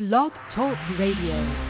Blog Talk Radio.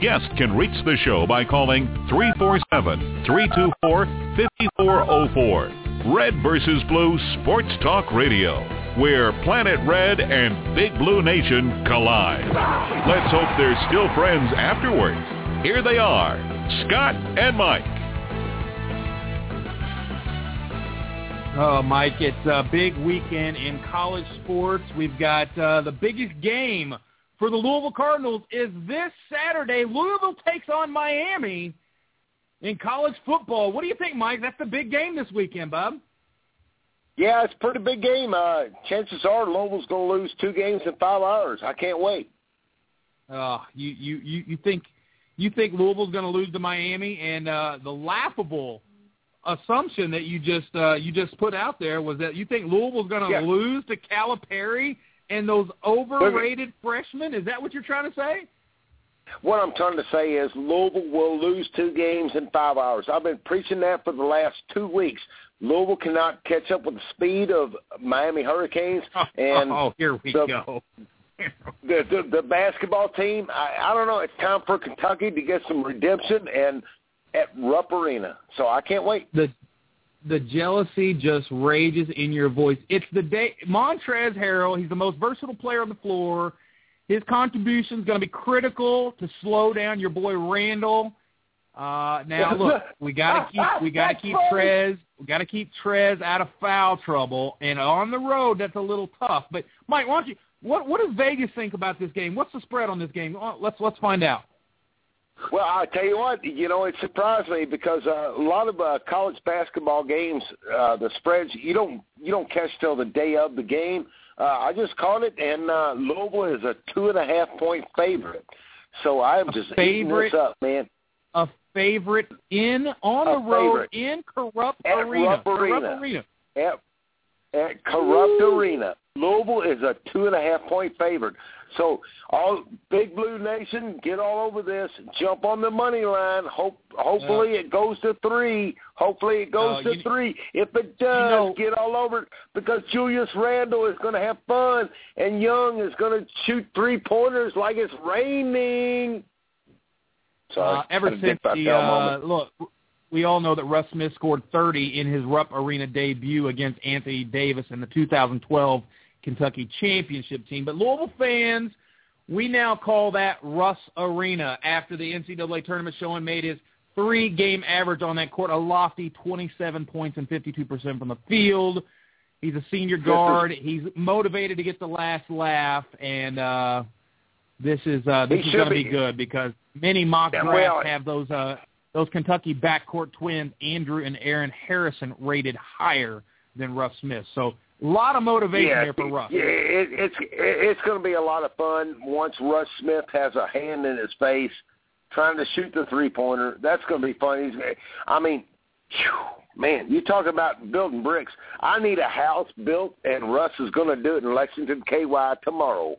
Guests can reach the show by calling 347-324-5404. Red versus Blue Sports Talk Radio, where Planet Red and Big Blue Nation collide. Let's hope they're still friends afterwards. Here they are, Scott and Mike. Oh, Mike, it's a big weekend in college sports. We've got uh, the biggest game for the Louisville Cardinals is this Saturday. Louisville takes on Miami in college football. What do you think, Mike? That's the big game this weekend, Bob. Yeah, it's a pretty big game. Uh, chances are Louisville's going to lose two games in five hours. I can't wait. Uh, you, you, you, you think you think Louisville's going to lose to Miami, and uh, the laughable assumption that you just uh, you just put out there was that you think Louisville's going to Yeah. lose to Calipari and those overrated freshmen. Is that what you're trying to say? What I'm trying to say is Louisville will lose two games in five hours. I've been preaching that for the last two weeks. Louisville cannot catch up with the speed of Miami Hurricanes oh, and oh, here we the- go. the, the the basketball team. I, I don't know. It's time for Kentucky to get some redemption and at Rupp Arena. So I can't wait. the the jealousy just rages in your voice. It's the day Montrezl Harrell. He's the most versatile player on the floor. His contribution is going to be critical to slow down your boy Randle. Uh, now look, we got to keep we got to keep. Trez we got to keep Trez out of foul trouble, and on the road that's a little tough. But Mike, why don't you? What what does Vegas think about this game? What's the spread on this game? Uh, Let's let's find out. Well, I tell you what, you know, it surprised me because uh, a lot of uh, college basketball games, uh, the spreads you don't you don't catch till the day of the game. Uh, I just caught it, and uh, Louisville is a two and a half point favorite. So I'm A just favorite? eating this up, man. A favorite in on A the road favorite. in Corrupt At Arena. Corrupt Arena. Arena. At, at Corrupt Arena, Louisville is a two and a half point favorite. So all Big Blue Nation, get all over this. Jump on the money line. Hope hopefully it goes to three. Hopefully it goes No, to you- three. If it does, know- get all over it because Julius Randle is going to have fun and Young is going to shoot three pointers like it's raining. Sorry, Uh, ever since the uh, moment. look, we all know that Russ Smith scored 30 in his Rupp Arena debut against Anthony Davis in the 2012 Kentucky Championship team. But Louisville fans, we now call that Russ Arena after the NCAA tournament showing made his three-game average on that court a lofty 27 points and 52% from the field. He's a senior guard. He's motivated to get the last laugh, and uh, this is uh, this He is going to be be. good because many mock drafts well- have those uh, those Kentucky backcourt twins, Andrew and Aaron Harrison, rated higher than Russ Smith. So a lot of motivation yeah, there for Russ. Yeah, it, it's it's going to be a lot of fun once Russ Smith has a hand in his face trying to shoot the three pointer. That's going to be fun. He's, I mean, phew, man, you talk about building bricks. I need a house built, and Russ is going to do it in Lexington, KY tomorrow.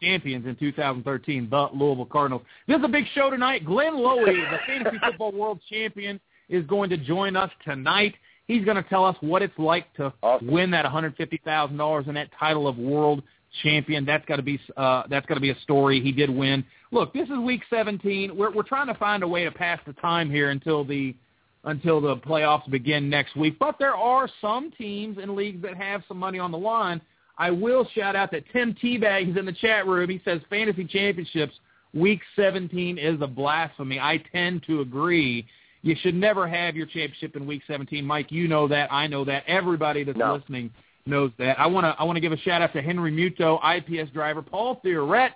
champions in 2013, the Louisville Cardinals. This is a big show tonight. Glenn Lowy, the fantasy football world champion, is going to join us tonight. He's going to tell us what it's like to Awesome. win that $150,000 and that title of world champion. That's got to be uh, that's got to be a story. He did win look, this is week 17. We're we're trying to find a way to pass the time here until the until the playoffs begin next week. But there are some teams and leagues that have some money on the line. I will shout out that Tim Teabag is in the chat room. He says fantasy championships week 17 is a blasphemy. I tend to agree. You should never have your championship in week 17. Mike, you know that. I know that. Everybody that's No. listening knows that. I want to I want to give a shout out to Henry Muto, IPS driver. Paul Theoret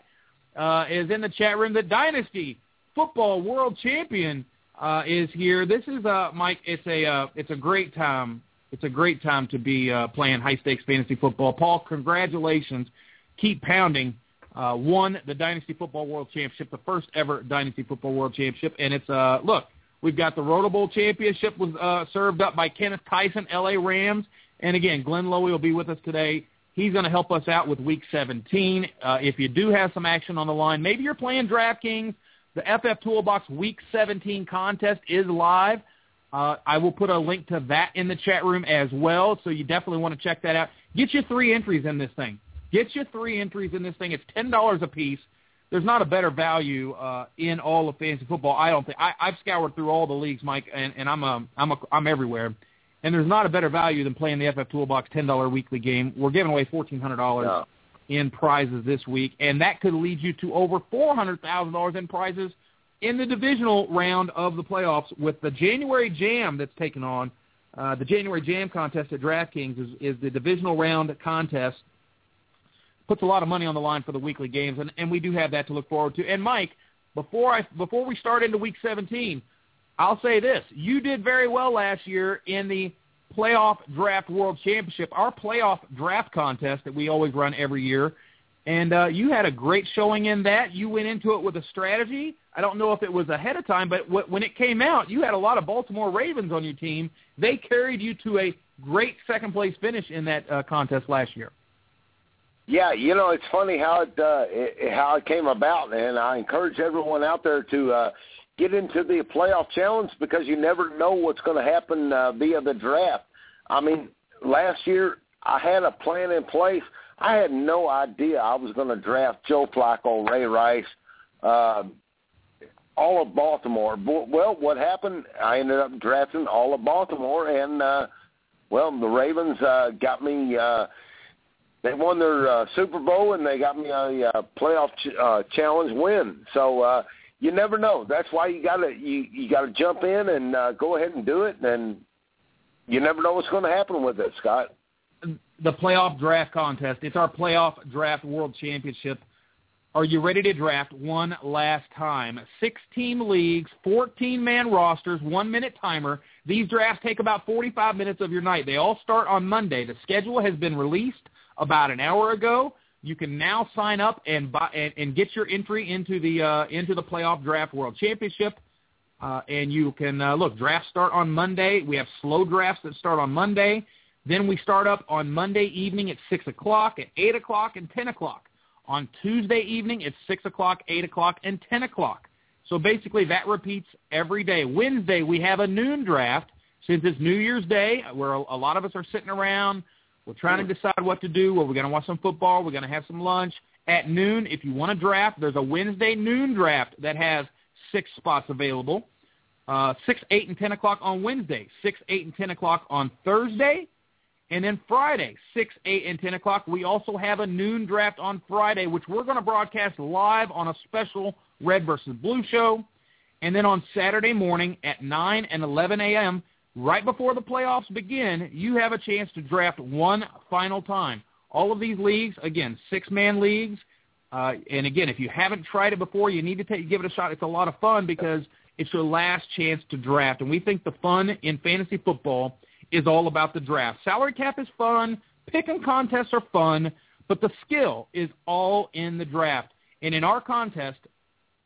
uh, is in the chat room. The Dynasty Football World Champion uh, is here. This is uh, Mike. It's a uh, it's a great time. It's a great time to be uh, playing high stakes fantasy football. Paul, congratulations. Keep pounding. Uh, won the Dynasty Football World Championship, the first ever Dynasty Football World Championship, and it's uh look. We've got the Roto Bowl Championship was uh, served up by Kenneth Tyson, L.A. Rams, and again, Glenn Lowy will be with us today. He's going to help us out with Week 17. Uh, if you do have some action on the line, maybe you're playing DraftKings. The FF Toolbox Week 17 contest is live. Uh, I will put a link to that in the chat room as well, so you definitely want to check that out. Get your three entries in this thing. Get your three entries in this thing. It's ten dollars a piece. There's not a better value uh, in all of fantasy football. I don't think. I, I've scoured through all the leagues, Mike, and, and I'm a, I'm a, I'm everywhere. And there's not a better value than playing the FF Toolbox ten dollar weekly game. We're giving away fourteen hundred dollars No. in prizes this week, and that could lead you to over four hundred thousand dollars in prizes in the divisional round of the playoffs with the January Jam that's taken on. Uh, the January Jam contest at DraftKings is, is the divisional round contest. Puts a lot of money on the line for the weekly games, and, and we do have that to look forward to. And Mike, before I before we start into Week 17, I'll say this: you did very well last year in the playoff draft world championship, our playoff draft contest that we always run every year. And uh, you had a great showing in that. You went into it with a strategy. I don't know if it was ahead of time, but w- when it came out, you had a lot of Baltimore Ravens on your team. They carried you to a great second place finish in that uh, contest last year. Yeah, you know, it's funny how it, uh, it how it came about, and I encourage everyone out there to uh, get into the playoff challenge because you never know what's going to happen uh, via the draft. I mean, last year I had a plan in place. I had no idea I was going to draft Joe Flacco, Ray Rice, uh, all of Baltimore. Well, what happened? I ended up drafting all of Baltimore, and uh, well, the Ravens uh, got me. Uh, they won their uh, Super Bowl and they got me a uh, playoff ch- uh, challenge win. So uh, you never know. That's why you gotta you you gotta jump in and uh, go ahead and do it. And you never know what's going to happen with it, Scott. the playoff draft contest. It's our playoff draft world championship. Are you ready to draft one last time? 16 leagues, 14-man rosters, one-minute timer. These drafts take about 45 minutes of your night. They all start on Monday. The schedule has been released about an hour ago. You can now sign up and buy and, and get your entry into the uh, into the playoff draft world championship. Uh, and you can uh, look. Drafts start on Monday. We have slow drafts that start on Monday. Then we start up on Monday evening at six o'clock, at eight o'clock, and ten o'clock. On Tuesday evening, it's six o'clock, eight o'clock, and ten o'clock. So basically, that repeats every day. Wednesday, we have a noon draft. Since it's New Year's Day, where a a lot of us are sitting around, we're trying to decide what to do. Well, we're going to watch some football. We're going to have some lunch. At noon, if you want to draft, there's a Wednesday noon draft that has six spots available. Uh, 6, 8, and 10 o'clock on Wednesday. 6, 8, and 10 o'clock on Thursday. And then Friday, 6, 8, and 10 o'clock, we also have a noon draft on Friday, which we're going to broadcast live on a special Red versus Blue show. And then on Saturday morning at 9 and 11 a.m., right before the playoffs begin, you have a chance to draft one final time. All of these leagues, again, six-man leagues. Uh, and again, if you haven't tried it before, you need to take, give it a shot. It's a lot of fun because it's your last chance to draft. And we think the fun in fantasy football is all about the draft. Salary cap is fun. Pick 'em contests are fun. But the skill is all in the draft. And in our contest,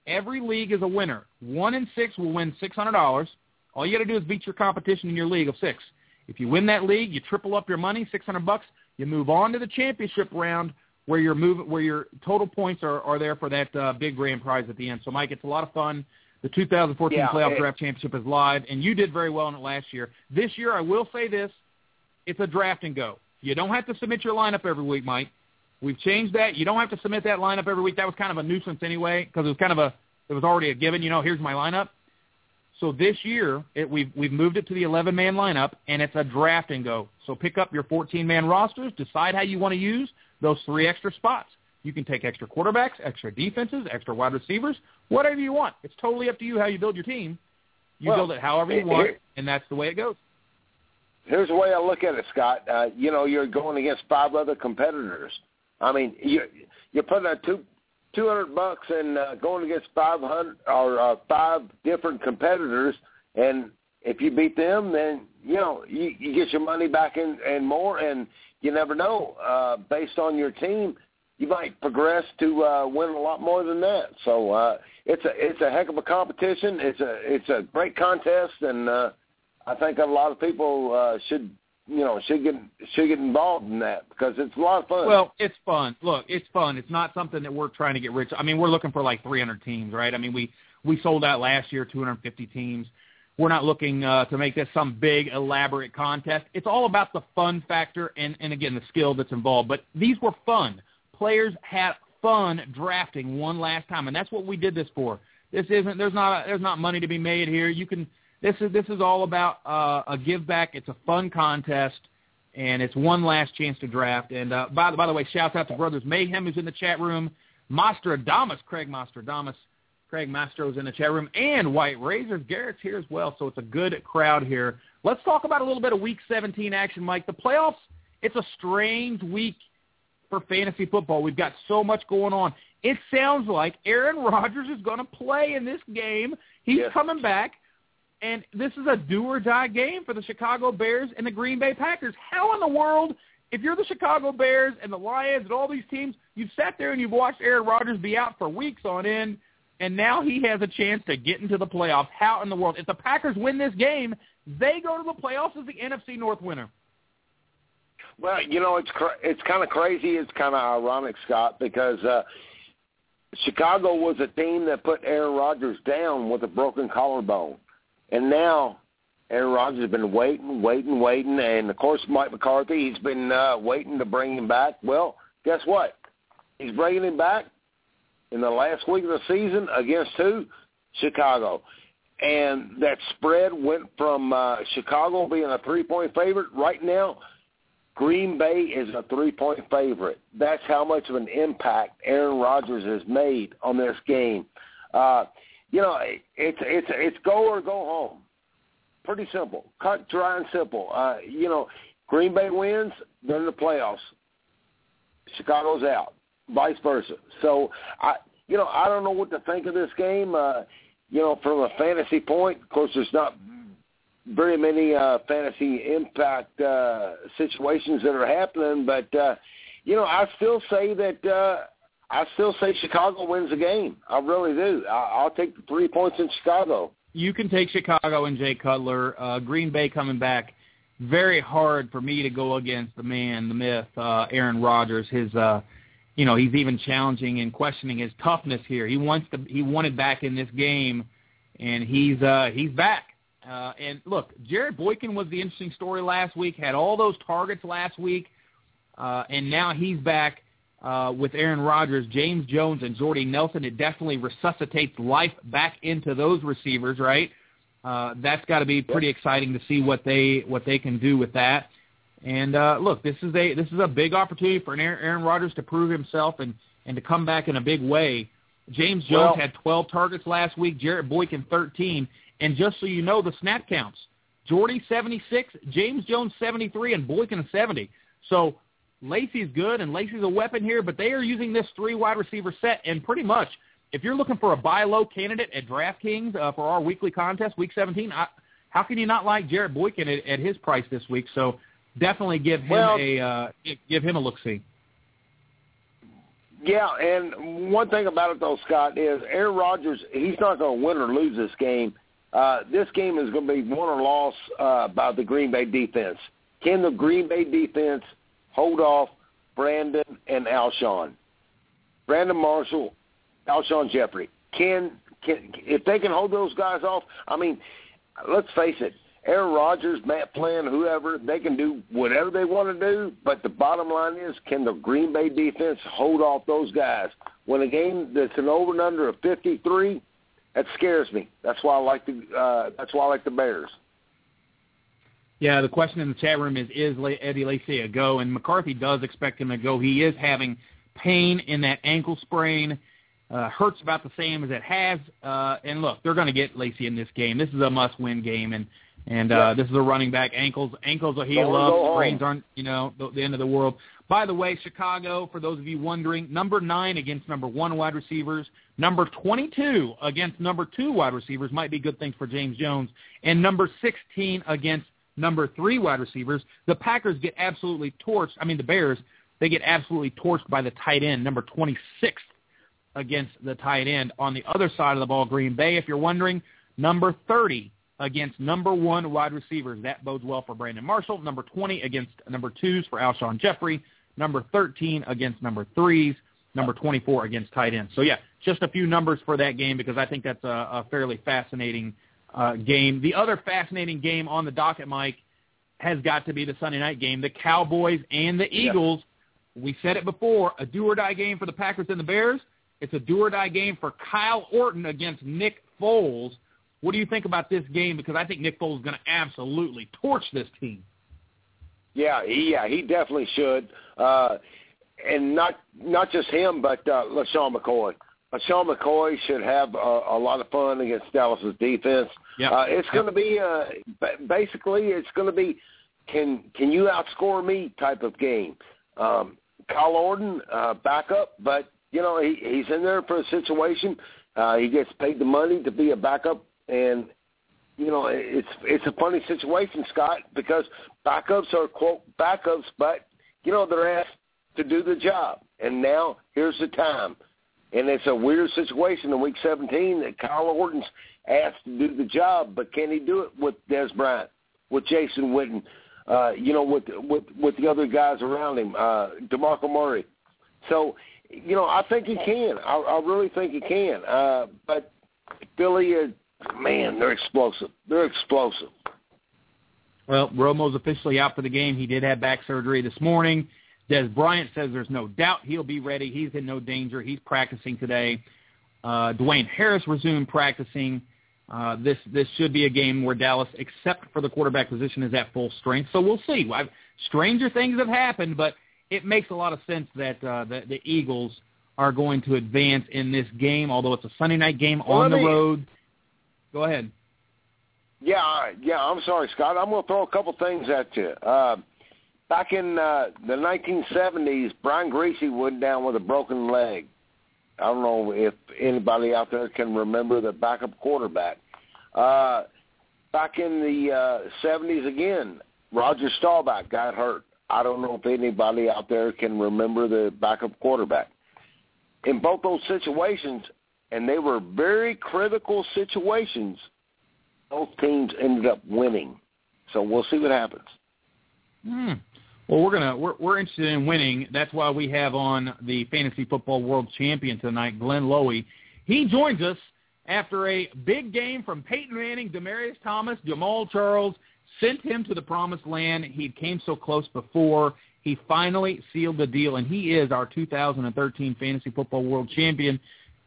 every league is a winner. One in six will win $600. All you got to do is beat your competition in your league of six. If you win that league, you triple up your money, 600 bucks. You move on to the championship round where your move where your total points are, are there for that uh, big grand prize at the end. So, Mike, it's a lot of fun. The 2014 Yeah, playoff it- draft championship is live, and you did very well in it last year. This year, I will say this: it's a draft and go. You don't have to submit your lineup every week, Mike. We've changed that. You don't have to submit that lineup every week. That was kind of a nuisance anyway because it was kind of a it was already a given. You know, here's my lineup. So this year, it, we've we've moved it to the 11 man lineup, and it's a draft and go. So pick up your 14 man rosters, decide how you want to use those three extra spots. You can take extra quarterbacks, extra defenses, extra wide receivers, whatever you want. It's totally up to you how you build your team. You Well, build it however you want, here- and that's the way it goes. Here's the way I look at it, Scott. Uh, you know, you're going against five other competitors. I mean, you're, you're putting out two two hundred bucks and uh, going against five hundred or uh, five different competitors, and if you beat them, then you know you, you get your money back and and more, and you never know. Uh, based on your team, you might progress to uh, win a lot more than that. So uh, it's a it's a heck of a competition. It's a it's a great contest, and uh, I think a lot of people uh, should you know should get should get involved in that because it's a lot of fun. Well, it's fun. Look, it's fun. It's not something that we're trying to get rich. I mean, we're looking for like 300 teams, right? I mean, we we sold out last year, 250 teams. We're not looking uh, to make this some big elaborate contest. It's all about the fun factor and and again the skill that's involved. But these were fun. Players had fun drafting one last time, and that's what we did this for. This isn't there's not a, there's not money to be made here. You can this is this is all about uh, a give back. It's a fun contest, and it's one last chance to draft. And uh, by the by the way, shouts out to Brothers Mayhem who's in the chat room, Mastradamus, Craig Mastradamus, Craig Mastro's in the chat room, and White Razors. Garrett's here as well, so it's a good crowd here. Let's talk about a little bit of Week 17 action, Mike. The playoffs. It's a strange week for fantasy football. We've got so much going on. It sounds like Aaron Rodgers is going to play in this game. He's coming back, and this is a do or die game for the Chicago Bears and the Green Bay Packers. How in the world, if you're the Chicago Bears and the Lions and all these teams, you've sat there and you've watched Aaron Rodgers be out for weeks on end, and now he has a chance to get into the playoffs. How in the world? If the Packers win this game, they go to the playoffs as the NFC North winner. Well, you know, it's cra- it's kind of crazy. It's kind of ironic, Scott, because uh, Chicago was a team that put Aaron Rodgers down with a broken collarbone, and now Aaron Rodgers has been waiting, waiting, waiting, and of course Mike McCarthy, he's been uh, waiting to bring him back. Well, guess what? He's bringing him back in the last week of the season against who? Chicago. And that spread went from uh, Chicago being a three-point favorite right now Green Bay is a three-point favorite. That's how much of an impact Aaron Rodgers has made on this game. Uh, you know, it- it's it's it's go or go home. Pretty simple, cut, dry, and simple. Uh, you know, Green Bay wins, they're in the playoffs. Chicago's out, vice versa. So I, you know, I don't know what to think of this game. Uh, you know, from a fantasy point, of course, there's not very many uh, fantasy impact uh, situations that are happening, but uh, you know, I still say that uh, I still say Chicago wins the game. I really do. I, I'll take the three points in Chicago. you can take Chicago and Jay Cutler. Uh, Green Bay coming back. Very hard for me to go against the man, the myth, uh, Aaron Rodgers. His, uh, you know, he's even challenging and questioning his toughness here. He wants to. He wanted back in this game, and he's uh, he's back. Uh, and look, Jarrett Boykin was the interesting story last week. Had all those targets last week, uh, and now he's back uh, with Aaron Rodgers, James Jones, and Jordy Nelson. It definitely resuscitates life back into those receivers, right? Uh, that's got to be pretty exciting to see what they what they can do with that. And uh, look, this is a this is a big opportunity for Aaron Aaron Rodgers to prove himself and and to come back in a big way. James Jones Well- had 12 targets last week. Jarrett Boykin 13. And just so you know, the snap counts: Jordy 76, James Jones 73, and Boykin 70. So Lacy's good, and Lacy's a weapon here, but they are using this three wide receiver set, and pretty much, if you're looking for a buy low candidate at DraftKings uh, for our weekly contest, Week 17, I, how can you not like Jarrett Boykin at, at his price this week? So definitely give him Well- a uh, give him a look see. Yeah, and one thing about it though, Scott, is Aaron Rodgers. He's not going to win or lose this game. Uh, this game is going to be won or lost uh, by the Green Bay defense. Can the Green Bay defense hold off Brandon and Alshon? Brandon Marshall, Alshon Jeffery. Can can if they can hold those guys off? I mean, let's face it. Aaron Rodgers, Matt Flynn, whoever, they can do whatever they want to do. But the bottom line is, can the Green Bay defense hold off those guys? When a game that's an over and under of 53, that scares me. That's why I like the uh, that's why I like the Bears. Yeah, the question in the chat room is, is Eddie Lacy a go? And McCarthy does expect him to go. He is having pain in that ankle sprain. Uh, hurts about the same as it has. Uh, and look, they're going to get Lacy in this game. This is a must-win game, and and uh, this is a running back. Ankles ankles will heal up. Sprains aren't you know the, the end of the world. By the way, Chicago, for those of you wondering, number nine against number one wide receivers, number 22 against number two wide receivers might be good things for James Jones, and number 16 against number three wide receivers. The Packers get absolutely torched. I mean, the Bears, they get absolutely torched by the tight end, number 26th against the tight end. On the other side of the ball, Green Bay, if you're wondering, number 30 against number one wide receivers. That bodes well for Brandon Marshall. Number 20 against number twos for Alshon Jeffery. Number 13 against number threes. Number 24 against tight ends. So, yeah, just a few numbers for that game because I think that's a, a fairly fascinating uh, game. The other fascinating game on the docket, Mike, has got to be the Sunday night game. The Cowboys and the Eagles. Yeah. We said it before, a do-or-die game for the Packers and the Bears. It's a do-or-die game for Kyle Orton against Nick Foles. What do you think about this game? Because I think Nick Foles is going to absolutely torch this team. Yeah, he, yeah, he definitely should. Uh, and not not just him, but uh, LeSean McCoy. LeSean McCoy should have a, a lot of fun against Dallas's defense. Yep. Uh, it's going to be uh, basically it's going to be can can you outscore me type of game. Um, Kyle Orton uh, back up, but you know he, he's in there for a situation. Uh, he gets paid the money to be a backup, and you know it's it's a funny situation, Scott, because backups are quote backups, but you know they're asked to do the job, and now here's the time and it's a weird situation in Week 17 that Kyle Orton's asked to do the job, but can he do it with Dez Bryant, with Jason Witten, uh, you know, with with with the other guys around him, uh, Demarco Murray. So, you know, I think he can. I, I really think he can. Uh, but Philly, is, man, they're explosive. They're explosive. Well, Romo's officially out for the game. He did have back surgery this morning. Dez Bryant says there's no doubt he'll be ready. He's in no danger. He's practicing today. Uh, Dwayne Harris resumed practicing. Uh, this this should be a game where Dallas, except for the quarterback position, is at full strength. So we'll see. I've, stranger things have happened, but it makes a lot of sense that uh, the, the Eagles are going to advance in this game, although it's a Sunday night game well, on me, the road. Go ahead. Yeah, yeah. I'm sorry, Scott. I'm going to throw a couple things at you. Uh, back in uh, the 1970s, Brian Griese went down with a broken leg. I don't know if anybody out there can remember the backup quarterback. Uh, back in the uh, 70s again, Roger Staubach got hurt. I don't know if anybody out there can remember the backup quarterback. In both those situations, and they were very critical situations, both teams ended up winning. So we'll see what happens. Hmm. Well, we're gonna we're, we're interested in winning. That's why we have on the fantasy football world champion tonight, Glenn Lowy. He joins us after a big game from Peyton Manning, Demaryius Thomas, Jamaal Charles sent him to the promised land. He came so close before. He finally sealed the deal, and he is our 2013 fantasy football world champion.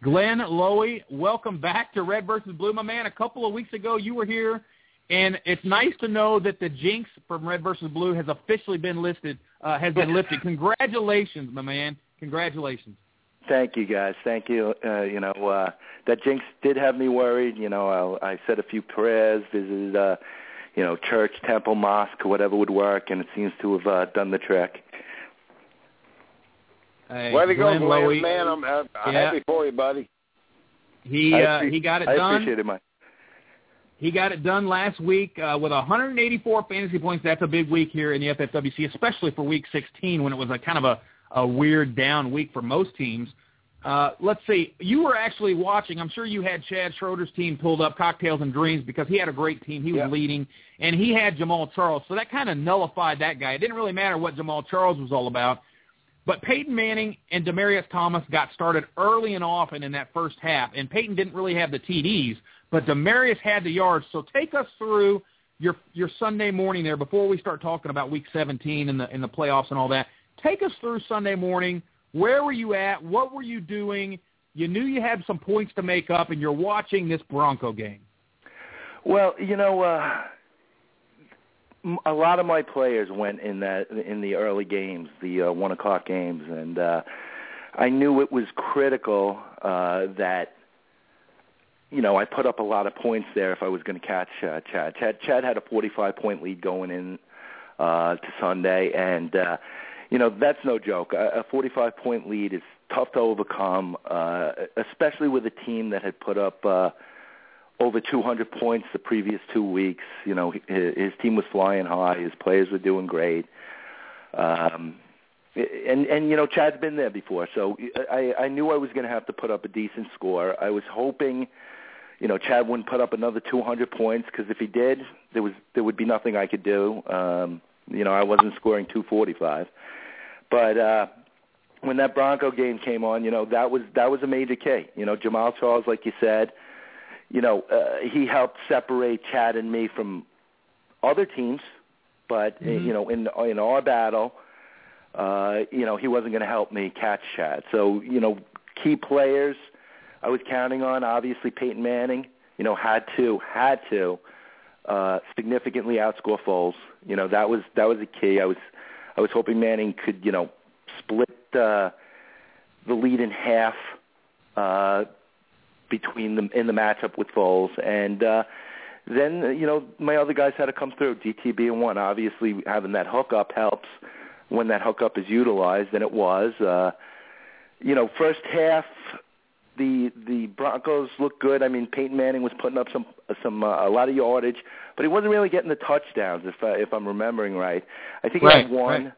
Glenn Lowy, welcome back to Red versus Blue, my man. A couple of weeks ago, you were here and it's nice to know that the jinx from Red versus Blue has officially been listed, uh, has been lifted. Congratulations, my man. Congratulations. Thank you, guys. Thank you. Uh, you know, uh, that jinx did have me worried. You know, I, I said a few prayers, visited, uh, you know, church, temple, mosque, whatever would work, and it seems to have uh, done the trick. Hey, Way to go, Glenn Lowy. man! I'm, I'm Yeah. happy for you, buddy. He uh, he got it I done. appreciate it, Mike. He got it done last week uh, with 184 fantasy points. That's a big week here in the FFWC, especially for Week 16 when it was a kind of a, a weird down week for most teams. Uh, let's see. You were actually watching. I'm sure you had Chad Schroeder's team pulled up, Cocktails and Dreams, because he had a great team. He was Yeah. leading, and he had Jamaal Charles. So that kind of nullified that guy. It didn't really matter what Jamaal Charles was all about. But Peyton Manning and Demaryius Thomas got started early and often in that first half, and Peyton didn't really have the TDs, but Demaryius had the yards. So take us through your your Sunday morning there before we start talking about Week 17 and the and the playoffs and all that. Take us through Sunday morning. Where were you at? What were you doing? You knew you had some points to make up, and you're watching this Bronco game. Well, you know, uh, a lot of my players went in that in the early games, the uh, one o'clock games, and uh, I knew it was critical uh, that you know I put up a lot of points there if I was going to catch uh, Chad. Chad. Chad had a 45 point lead going in uh, to Sunday, and uh, you know that's no joke. A, a 45 point lead is tough to overcome, uh, especially with a team that had put up. Uh, over 200 points the previous two weeks. You know, his, his team was flying high. His players were doing great. Um, and and you know, Chad's been there before, so I I knew I was going to have to put up a decent score. I was hoping, you know, Chad wouldn't put up another 200 points because if he did, there was there would be nothing I could do. Um, you know, I wasn't scoring 245, but. uh when that Bronco game came on, you know that was that was a major key. You know, Jamaal Charles, like you said, you know, uh, he helped separate Chad and me from other teams, but uh, mm-hmm. you know, in in our battle, uh, you know, he wasn't going to help me catch Chad. So, you know, key players I was counting on, obviously Peyton Manning, you know, had to had to uh significantly outscore Foles. You know, that was that was a key. I was I was hoping Manning could, you know, split uh the lead in half uh between them in the matchup with Foles, and uh, then you know my other guys had to come through. DT being one, obviously having that hookup helps when that hookup is utilized, and it was. Uh, you know, first half the the Broncos looked good. I mean, Peyton Manning was putting up some some uh, a lot of yardage, but he wasn't really getting the touchdowns. If uh, if I'm remembering right, I think right, he had one. Right.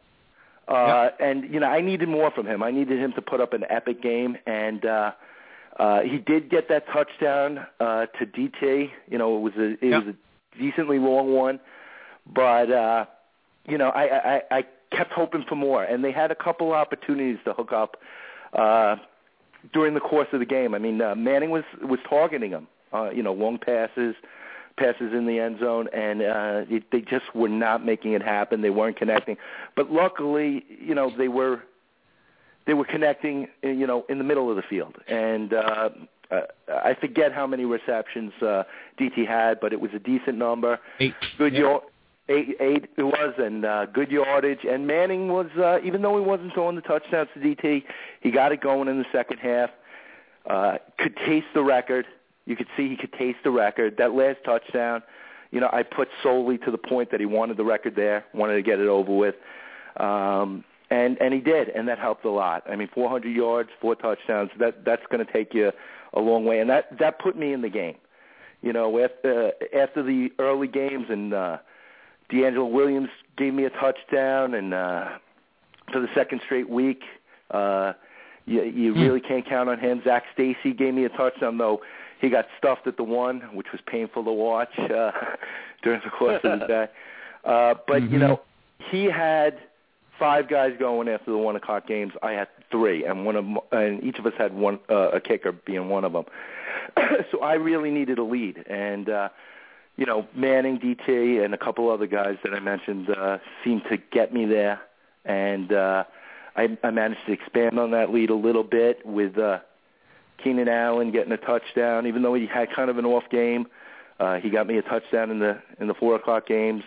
Uh, yep. And you know, I needed more from him. I needed him to put up an epic game, and uh, uh, he did get that touchdown uh, to DT. You know, it was a it yep. was a decently long one, but uh, you know, I, I I kept hoping for more, and they had a couple opportunities to hook up uh, during the course of the game. I mean, uh, Manning was was targeting them. Uh, you know, long passes, passes in the end zone, and uh, it, they just were not making it happen. They weren't connecting, but luckily, you know, they were they were connecting, uh, you know, in the middle of the field. And uh, uh, I forget how many receptions uh, DT had, but it was a decent number. Eight. Good yeah. Eight, eight it was, and uh, good yardage. And Manning was, uh, even though he wasn't throwing the touchdowns to DT, he got it going in the second half. Uh, could taste the record. You could see he could taste the record. That last touchdown, you know, I put solely to the point that he wanted the record there, wanted to get it over with. Um, and and he did, and that helped a lot. I mean, 400 yards, four touchdowns. That that's going to take you a long way, and that that put me in the game. You know, after after the early games, and uh, DeAngelo Williams gave me a touchdown, and uh, for the second straight week, uh, you, you Hmm. really can't count on him. Zac Stacy gave me a touchdown, though he got stuffed at the one, which was painful to watch uh, during the course of the day. Uh, but you Mhm. know, he had five guys going after the one o'clock games. I had three, and one of and each of us had one uh, a kicker being one of them. so I really needed a lead, and uh, you know Manning, DT, and a couple other guys that I mentioned uh, seemed to get me there, and uh, I, I managed to expand on that lead a little bit with uh, Keenan Allen getting a touchdown, even though he had kind of an off game. Uh, he got me a touchdown in the in the four o'clock games.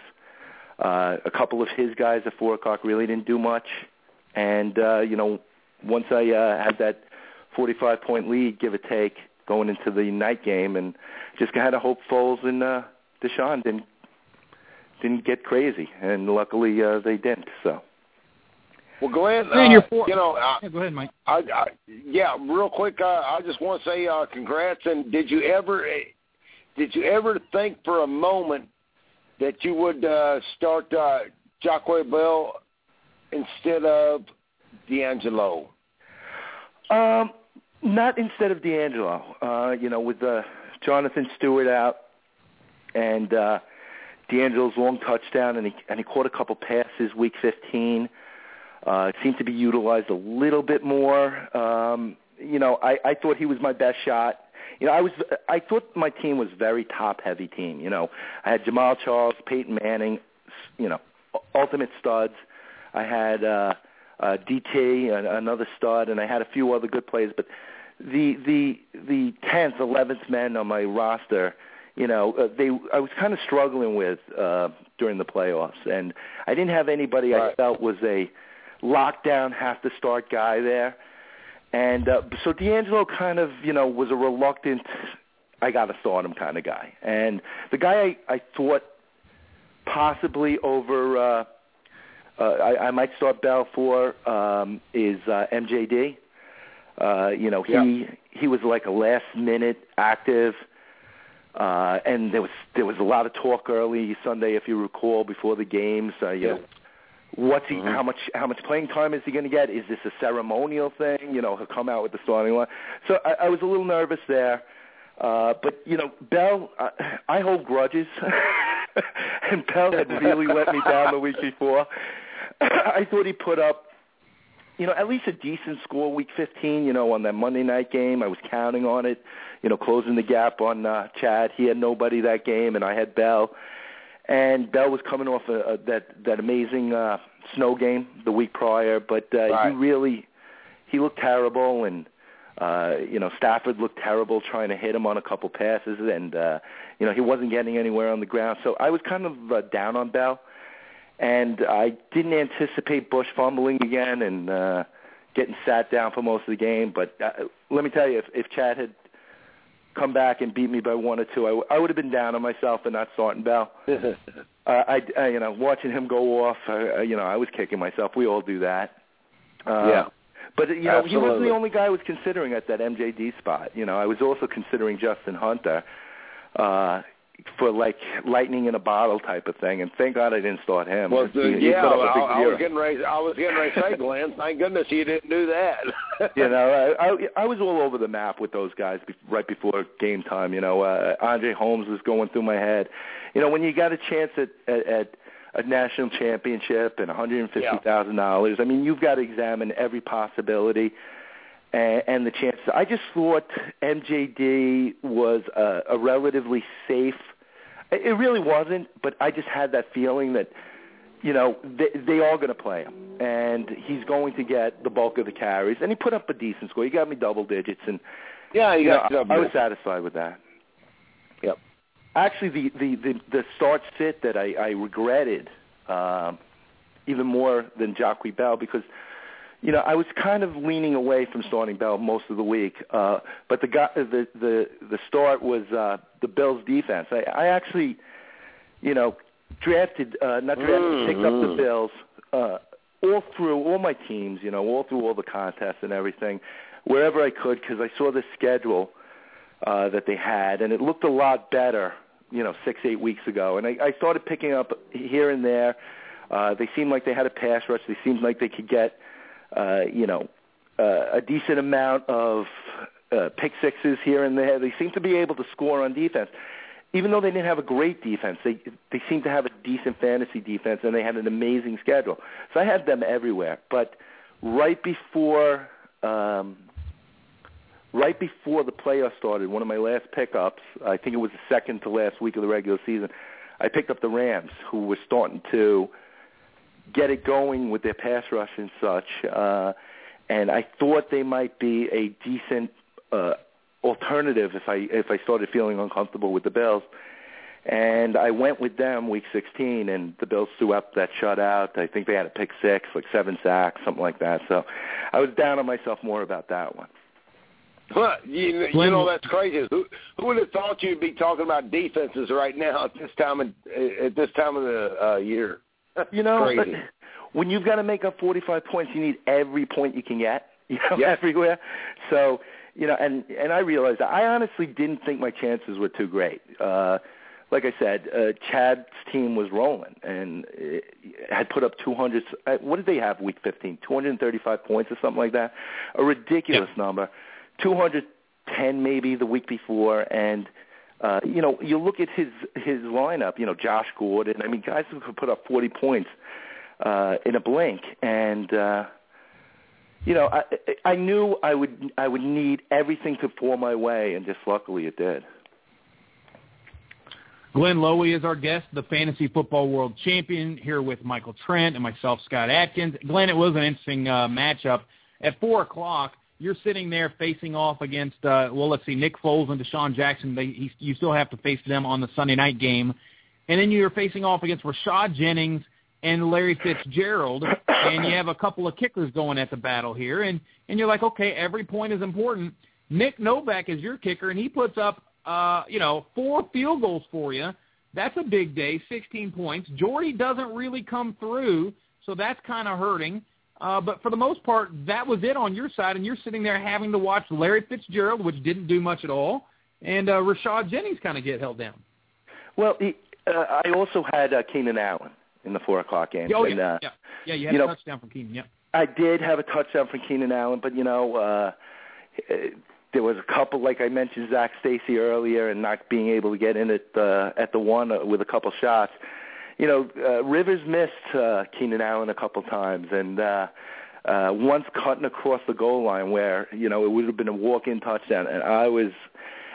Uh, a couple of his guys at four o'clock really didn't do much, and uh, you know, once I uh, had that 45 point lead, give or take, going into the night game, and just had to hope Foles and uh, DeSean didn't didn't get crazy, and luckily uh, they didn't. So. Well, go ahead. Man, uh, you're four- you know, I, Yeah, go ahead, Mike. I, I, yeah, real quick, uh, I just want to say uh, congrats. And did you ever, eh, did you ever think for a moment that you would uh, start uh, Joique Bell instead of DeAngelo? Um, not instead of DeAngelo. Uh, you know, with uh, Jonathan Stewart out and uh, DeAngelo's long touchdown, and he and he caught a couple passes week 15. Uh, seemed to be utilized a little bit more. Um, you know, I, I thought he was my best shot. you know, I was I thought my team was very top heavy team. You know, I had Jamaal Charles, Peyton Manning, you know, ultimate studs. I had uh, uh, DT, another stud, and I had a few other good players. But the the the tenth, eleventh men on my roster, you know, uh, they I was kind of struggling with uh, during the playoffs, and I didn't have anybody right. I felt was a lockdown, have to start guy there. And uh, so DeAngelo kind of, you know, was a reluctant, I got to start him kind of guy. And the guy I, I thought possibly over, uh, uh, I, I might start Bell for um, is uh, MJD. Uh, you know, he Yeah. he was like a last minute active. Uh, and there was there was a lot of talk early Sunday, if you recall, before the games. Uh, you Yeah. know, what's he? Mhm. How much? How much playing time is he going to get? Is this a ceremonial thing? You know, he'll come out with the starting line. So I, I was a little nervous there. Uh, but you know, Bell, I, I hold grudges, and Bell had really let me down the week before. I thought he put up, you know, at least a decent score week 15. You know, on that Monday night game, I was counting on it. You know, closing the gap on uh, Chad. He had nobody that game, and I had Bell. And Bell was coming off a, a, that that amazing uh, snow game the week prior, but uh, Right. he really he looked terrible, and uh, you know Stafford looked terrible trying to hit him on a couple passes, and uh, you know he wasn't getting anywhere on the ground. So I was kind of uh, down on Bell, and I didn't anticipate Bush fumbling again and uh, getting sat down for most of the game. But uh, let me tell you, if, if Chad had come back and beat me by one or two, I, w- I would have been down on myself and not starting Bell. Uh, I, I, you know, watching him go off, uh, you know, I was kicking myself. We all do that. Uh, Yeah. But you know, he wasn't the only guy I was considering at that MJD spot. You know, I was also considering Justin Hunter uh, for like lightning in a bottle type of thing. And thank God I didn't start him. Well, He- he yeah, up a I, I was getting ready. I was getting ready to say, Glenn. Thank goodness you didn't do that. you know, I, I I was all over the map with those guys be, right before game time. You know, uh, Andre Holmes was going through my head. You know, when you got a chance at at, at a national championship and one hundred and fifty thousand dollars, I mean, you've got to examine every possibility and, and the chances. I just thought MJD was a, a relatively safe. It really wasn't, but I just had that feeling that you know, they, they are going to play him, and he's going to get the bulk of the carries. And he put up a decent score. He got me double digits, and yeah, you know, got I, I was satisfied with that. Yep. Actually, the the the, the start sit that I, I regretted um, even more than Joique Bell because you know I was kind of leaning away from starting Bell most of the week. Uh, but the guy, the the the start was uh, the Bills defense. I, I actually, you know, drafted uh, not drafted, picked up the. Bills uh, all through all my teams. You know, all through all the contests and everything, wherever I could because I saw the schedule uh, that they had, and it looked a lot better, you know, six eight weeks ago. And I, I started picking up here and there. Uh, they seemed like they had a pass rush. They seemed like they could get, uh, you know, uh, a decent amount of uh, pick sixes here and there. They seemed to be able to score on defense. Even though they didn't have a great defense, they they seemed to have a decent fantasy defense, and they had an amazing schedule. So I had them everywhere. But right before um, right before the playoffs started, one of my last pickups, I think it was the second to last week of the regular season, I picked up the Rams, who were starting to get it going with their pass rush and such. Uh, and I thought they might be a decent uh, alternative if I if I started feeling uncomfortable with the Bills. And I went with them week 16, and the Bills threw up that shutout. I think they had a pick six, like seven sacks, something like that. So I was down on myself more about that one. Well, you, you know that's crazy. Who who would have thought you'd be talking about defenses right now at this time of at this time of the uh, year? You know, when you've got to make up 45 points, you need every point you can get, you know, Yeah. everywhere. So, you know, and and I realized that I honestly didn't think my chances were too great. Uh like I said, uh, Chad's team was rolling and had put up 200. Uh, what did they have week 15? 235 points or something like that. A ridiculous number. 210 maybe the week before, and uh, you know, you look at his his lineup. You know, Josh Gordon. I mean, guys who could put up 40 points uh, in a blink, and uh, you know, I I knew I would I would need everything to fall my way, and just luckily it did. Glenn Lowy is our guest, the fantasy football world champion, here with Michael Trent and myself, Scott Atkins. Glenn, it was an interesting uh, matchup. At four o'clock, you're sitting there facing off against, uh, well, let's see, Nick Foles and DeSean Jackson. They, he, you still have to face them on the Sunday night game, and then you're facing off against Rashad Jennings and Larry Fitzgerald, and you have a couple of kickers going at the battle here, and and you're like, okay, every point is important. Nick Novak is your kicker, and he puts up, uh, you know, four field goals for you. That's a big day, 16 points. Jordy doesn't really come through, so that's kind of hurting. Uh, but for the most part, that was it on your side, and you're sitting there having to watch Larry Fitzgerald, which didn't do much at all, and uh, Rashad Jennings kind of get held down. Well, he, uh, I also had uh, Keenan Allen in the four o'clock game. Oh, and, yeah, uh, yeah, yeah. You had you a know, touchdown from Keenan. Yeah. I did have a touchdown from Keenan Allen, but you know, uh, there was a couple, like I mentioned, Zac Stacy earlier, and not being able to get in at the at the one uh, with a couple shots. You know, uh, Rivers missed uh, Keenan Allen a couple times, and uh, uh, once cutting across the goal line where you know it would have been a walk-in touchdown, and I was.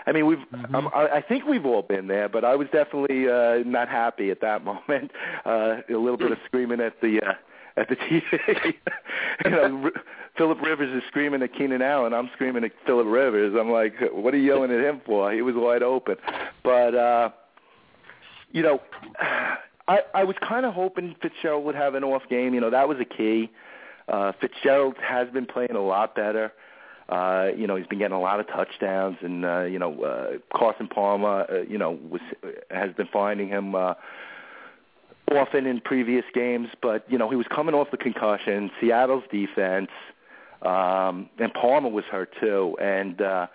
I mean, we've. Mm-hmm. Um, I, I think we've all been there, but I was definitely uh, not happy at that moment. Uh, a little bit of screaming at the uh, at the TV. you know, Philip Rivers is screaming at Keenan Allen. I'm screaming at Philip Rivers. I'm like, what are you yelling at him for? He was wide open. But uh, you know, I I was kind of hoping Fitzgerald would have an off game. You know, that was a key. Uh, Fitzgerald has been playing a lot better. Uh, you know, he's been getting a lot of touchdowns, and uh, you know, uh, Carson Palmer, uh, you know, was has been finding him uh, often in previous games. But you know, he was coming off the concussion. Seattle's defense, um, and Palmer was hurt too. And uh,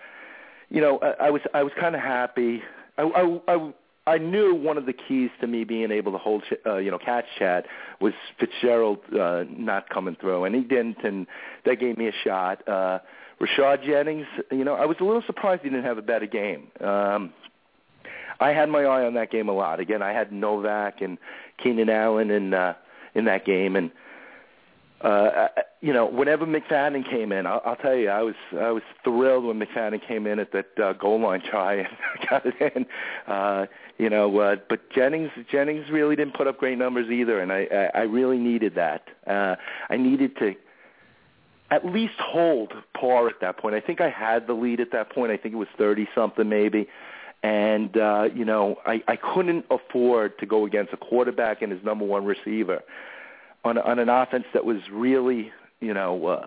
you know, I, I was I was kind of happy. I, I, I I knew one of the keys to me being able to hold, uh, you know, catch Chad was Fitzgerald uh, not coming through, and he didn't, and that gave me a shot. Uh, Rashad Jennings, you know, I was a little surprised he didn't have a better game. Um, I had my eye on that game a lot. Again, I had Novak and Keenan Allen in uh, in that game, and uh, you know, whenever McFadden came in, I'll, I'll tell you, I was I was thrilled when McFadden came in at that uh, goal line try and got it in. Uh, you know, uh, but Jennings Jennings really didn't put up great numbers either, and I I, I really needed that. Uh, I needed to at least hold par at that point. I think I had the lead at that point. I think it was thirty something maybe. And uh, you know, I, I couldn't afford to go against a quarterback and his number one receiver on on an offense that was really, you know, uh,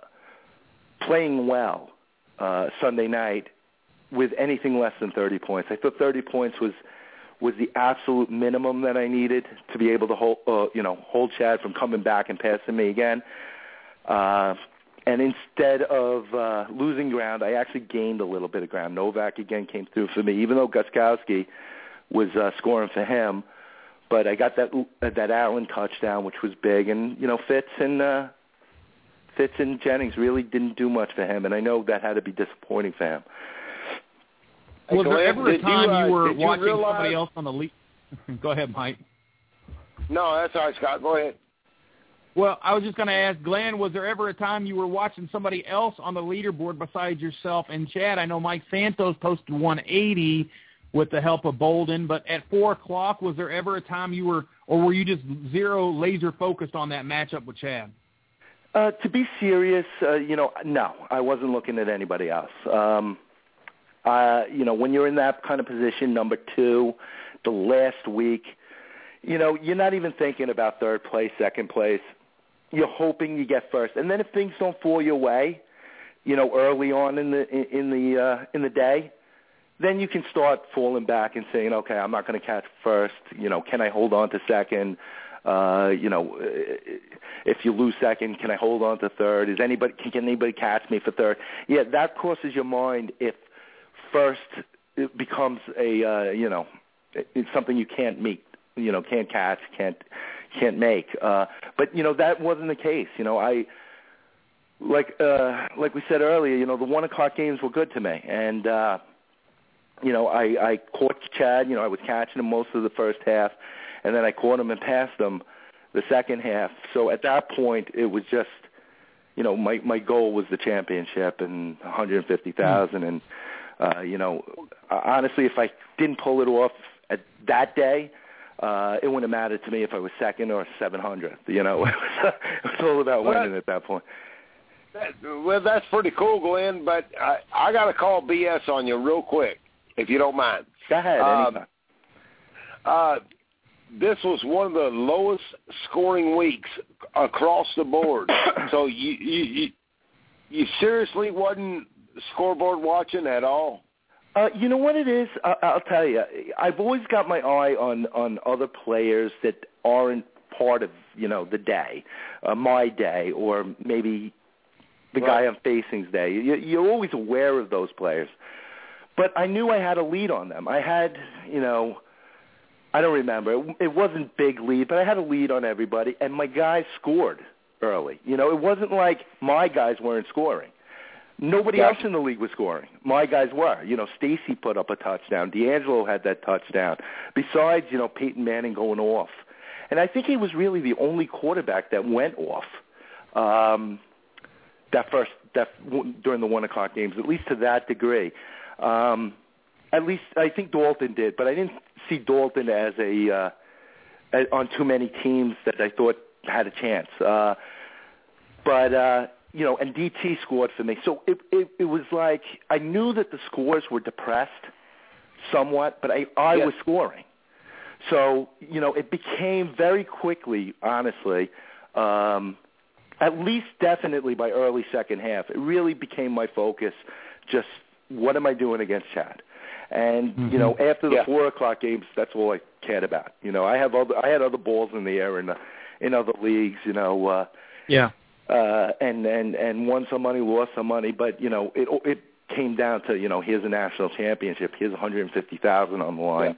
playing well uh, Sunday night with anything less than 30 points. I thought 30 points was was the absolute minimum that I needed to be able to hold, uh, you know, hold Chad from coming back and passing me again. Uh, and instead of uh, losing ground, I actually gained a little bit of ground. Novak again came through for me, even though Gostkowski was uh, scoring for him but I got that that Allen touchdown, which was big, and you know Fitz and uh, Fitz and Jennings really didn't do much for him, and I know that had to be disappointing for him. Hey, was there ever a time you, uh, you were did you watching realize- somebody else on the lead? Go ahead, Mike. No, that's all right, Scott. Go ahead. Well, I was just going to ask Glenn, was there ever a time you were watching somebody else on the leaderboard besides yourself and Chad? I know Mike Santos posted 180 with the help of Bolden, but at 4 o'clock, was there ever a time you were, or were you just zero laser focused on that matchup with Chad? Uh, to be serious, uh, you know, no, I wasn't looking at anybody else. Um, uh, you know, when you're in that kind of position, number two, the last week, you know, you're not even thinking about third place, second place. You're hoping you get first, and then if things don't fall your way, you know, early on in the in the uh, in the day, then you can start falling back and saying, okay, I'm not going to catch first. You know, can I hold on to second? Uh, you know, if you lose second, can I hold on to third? Is anybody can anybody catch me for third? Yeah, that crosses your mind if first it becomes a uh, you know it's something you can't meet, you know, can't catch, can't can't make. Uh, but you know that wasn't the case. You know, I like uh, like we said earlier. You know, the one o'clock games were good to me, and uh, you know, I I caught Chad. You know, I was catching him most of the first half, and then I caught him and passed him the second half. So at that point, it was just, you know, my my goal was the championship and 150,000 and uh, you know, honestly, if I didn't pull it off at that day, uh, it wouldn't have mattered to me if I was second or 700th. You know, it was, it was all about Well, winning at that point. That, well, that's pretty cool, Glenn. But I, I got to call BS on you real quick, if you don't mind. Go ahead. Um. Uh, this was one of the lowest scoring weeks across the board. so you, you you you seriously wasn't scoreboard watching at all? Uh, you know what it is? I, I'll tell you. I've always got my eye on on other players that aren't part of you know the day, uh, my day, or maybe the guy I'm facing's day. You, you're always aware of those players, but I knew I had a lead on them. I had, you know, I don't remember. It, it wasn't big lead, but I had a lead on everybody, and my guys scored early. You know, it wasn't like my guys weren't scoring. Nobody Gotcha. else in the league was scoring. My guys were. You know, Stacy put up a touchdown. DeAngelo had that touchdown. Besides, you know, Peyton Manning going off. And I think he was really the only quarterback that went off um, that first that during the one o'clock games, at least to that degree. Um, at least I think Dalton did, but I didn't see Dalton as a uh, on too many teams that I thought had a chance. Uh, but uh, you know, and DT scored for me, so it, it it was like I knew that the scores were depressed somewhat, but I I Yes. was scoring. So you know, it became very quickly, honestly. Um, at least definitely by early second half, it really became my focus. Just what am I doing against Chad? And you know, after the Yeah. four o'clock games, that's all I cared about. You know, I have other I had other balls in the air in the, in other leagues. You know, uh, Yeah. uh, and and and won some money, lost some money, but you know, it it came down to you know, here's a national championship, here's 150,000 on the line. Yeah.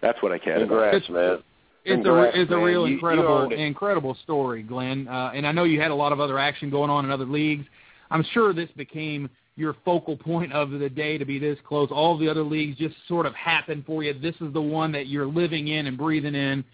That's what I cared about. Congrats, man. It's Congrats, a it's a real You- you incredible earned incredible story, Glenn. Uh, and I know you had a lot of other action going on in other leagues. I'm sure this became your focal point of the day to be this close. All the other leagues just sort of happened for you. This is the one that you're living in and breathing in.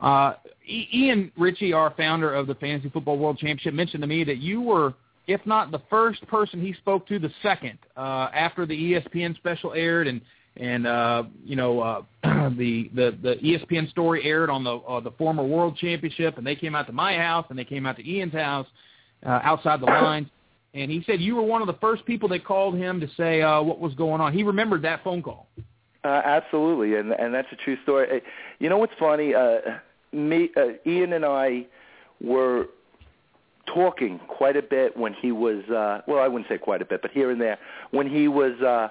Uh, Ian Ritchie, our founder of the Fantasy Football World Championship, mentioned to me that you were, if not the first person he spoke to, the second uh, after the ESPN special aired and and uh, you know uh, the the the ESPN story aired on the uh, the former World Championship, and they came out to my house and they came out to Ian's house uh, outside the lines. And he said you were one of the first people that called him to say uh, what was going on. He remembered that phone call. Uh, absolutely, and and that's a true story. You know what's funny? Uh, me, uh, Ian, and I were talking quite a bit when he was. Uh, well, I wouldn't say quite a bit, but here and there when he was uh,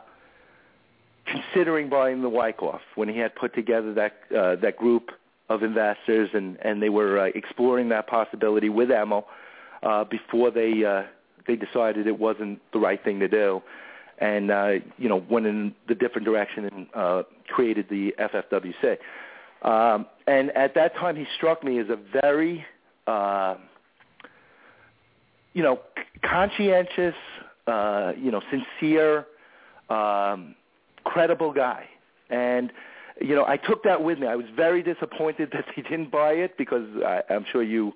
considering buying the Wyckoff. When he had put together that uh, that group of investors, and and they were uh, exploring that possibility with Emil uh, before they uh, they decided it wasn't the right thing to do and uh, you know went in the different direction and uh, created the FFWC. Um, and at that time, he struck me as a very, uh, you know, conscientious, uh, you know, sincere, um, credible guy. And you know, I took that with me. I was very disappointed that they didn't buy it because I, I'm sure you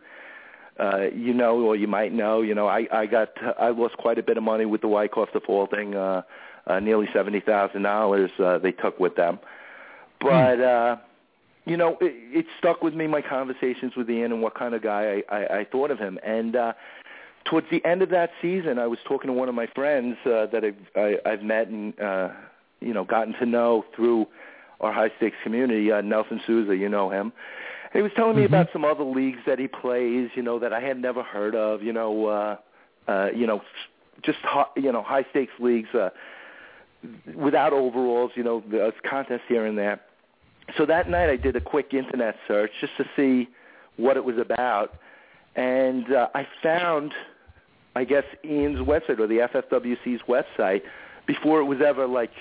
uh, you know, or you might know, you know, I, I got, I lost quite a bit of money with the Wyckoff defaulting, uh, uh, nearly seventy thousand dollars uh, they took with them. But uh, you know, it, it stuck with me. My conversations with Ian and what kind of guy I, I, I thought of him. And uh, towards the end of that season, I was talking to one of my friends uh, that I've, I, I've met and uh, you know gotten to know through our high stakes community. Uh, Nelson Souza, you know him. And he was telling me about some other leagues that he plays, you know, that I had never heard of, you know, uh, uh, you know, just hi, you know high stakes leagues uh, without overalls, you know, the contests here and there. So that night I did a quick internet search just to see what it was about, and uh, I found, I guess, Ian's website or the FFWC's website before it was ever like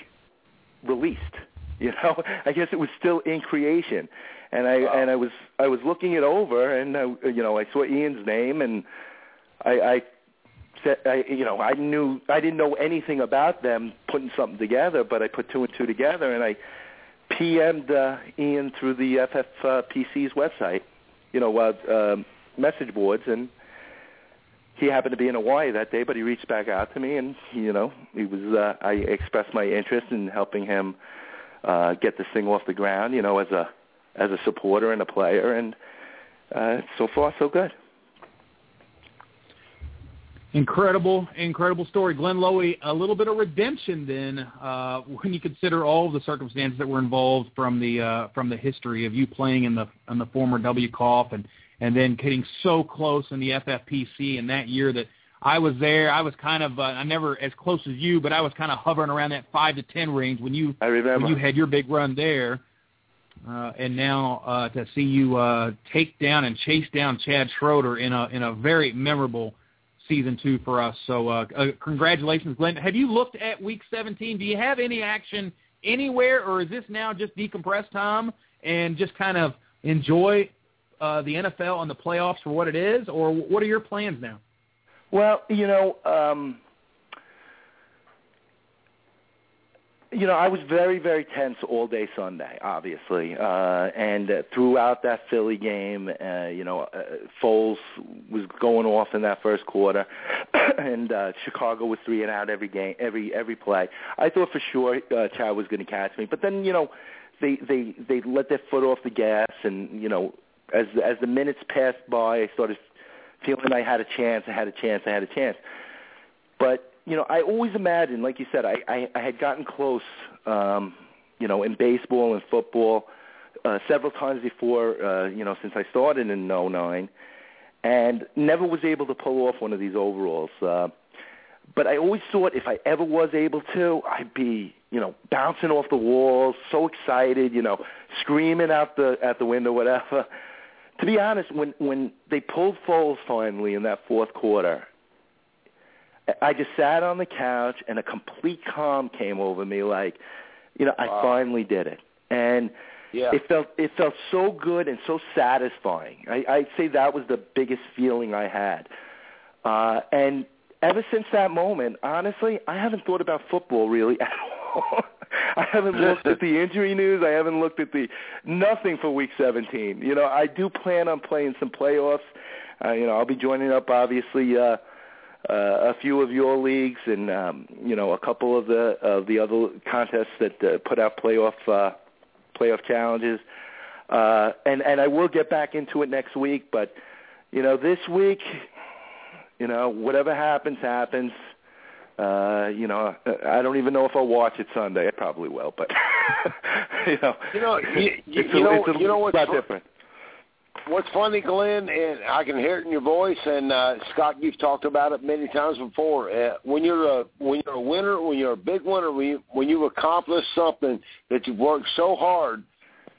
released. You know, I guess it was still in creation, and I Wow. and I was I was looking it over, and I, you know I saw Ian's name, and I, I said I you know I knew I didn't know anything about them putting something together, but I put two and two together, and I PM'd uh, Ian through the FFPC's website, you know, uh, um, message boards, and he happened to be in Hawaii that day, but he reached back out to me, and you know, he was. Uh, I expressed my interest in helping him uh, get this thing off the ground. You know, as a as a supporter and a player, and uh, so far so good. Incredible, incredible story, Glenn Lowy. A little bit of redemption then, uh, when you consider all of the circumstances that were involved from the uh, from the history of you playing in the in the former WCOF and and then getting so close in the FFPC in that year that I was there. I was kind of uh, I never as close as you, but I was kind of hovering around that five to ten range when you I remember. when you had your big run there. Uh, and now uh, to see you uh, take down and chase down Chad Schroeder in a in a very memorable season two for us. So uh, uh, congratulations, Glenn. Have you looked at Week 17? Do you have any action anywhere, or is this now just decompress time and just kind of enjoy uh, the NFL and the playoffs for what it is, or what are your plans now? Well, you know, um, you know, I was very, very tense all day Sunday, obviously, uh, and uh, throughout that Philly game, uh, you know, uh, Foles was going off in that first quarter, and uh, Chicago was three and out every game, every every play. I thought for sure uh, Chad was going to catch me, but then you know, they they they let their foot off the gas, and you know, as as the minutes passed by, I started feeling I had a chance, I had a chance, I had a chance, but you know, I always imagined, like you said, I, I, I had gotten close, um, you know, in baseball and football uh, several times before, uh, you know, since I started in '09, and never was able to pull off one of these overalls. Uh, but I always thought if I ever was able to, I'd be, you know, bouncing off the walls, so excited, you know, screaming out the at the window, whatever. To be honest, when when they pulled Foles finally in that fourth quarter, I just sat on the couch and a complete calm came over me like, you know, I Wow. finally did it. And Yeah. it felt it felt so good and so satisfying. I, I'd say that was the biggest feeling I had. Uh, and ever since that moment, honestly, I haven't thought about football really at all. I haven't looked at the injury news. I haven't looked at the nothing for Week 17. You know, I do plan on playing some playoffs. Uh, you know, I'll be joining up obviously uh, uh, a few of your leagues and um, you know a couple of the of the other contests that uh, put out playoff uh, playoff challenges. Uh, and and I will get back into it next week, but you know this week, you know whatever happens happens. Uh, you know, I don't even know if I'll watch it Sunday. I probably will, but you know, You know, you, you, it's, you a, know, a you know what's different. What's funny, Glenn, and I can hear it in your voice, and uh, Scott, you've talked about it many times before. Uh, when you're a when you're a winner, when you're a big winner, when you, when you've accomplished something that you've worked so hard,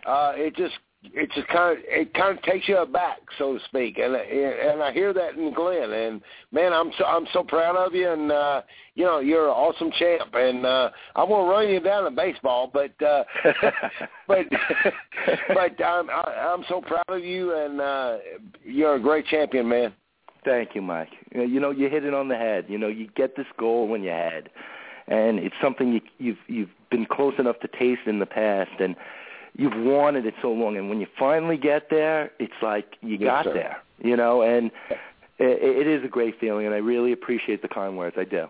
uh, it just it just kind of it kind of takes you aback, so to speak. And and I hear that in Glenn, and man, I'm so I'm so proud of you, and uh, you know you're an awesome champ, and uh, I'm gonna run you down in baseball, but uh, but but I'm I, I'm so proud of you, and uh, you're a great champion, man. Thank you, Mike. You know, you hit it on the head. You know, you get this goal in your head, and it's something you, you've you've been close enough to taste in the past, and you've wanted it so long. And when you finally get there, it's like you Yes, got sir. there. You know, and it, it is a great feeling, and I really appreciate the kind words. I do.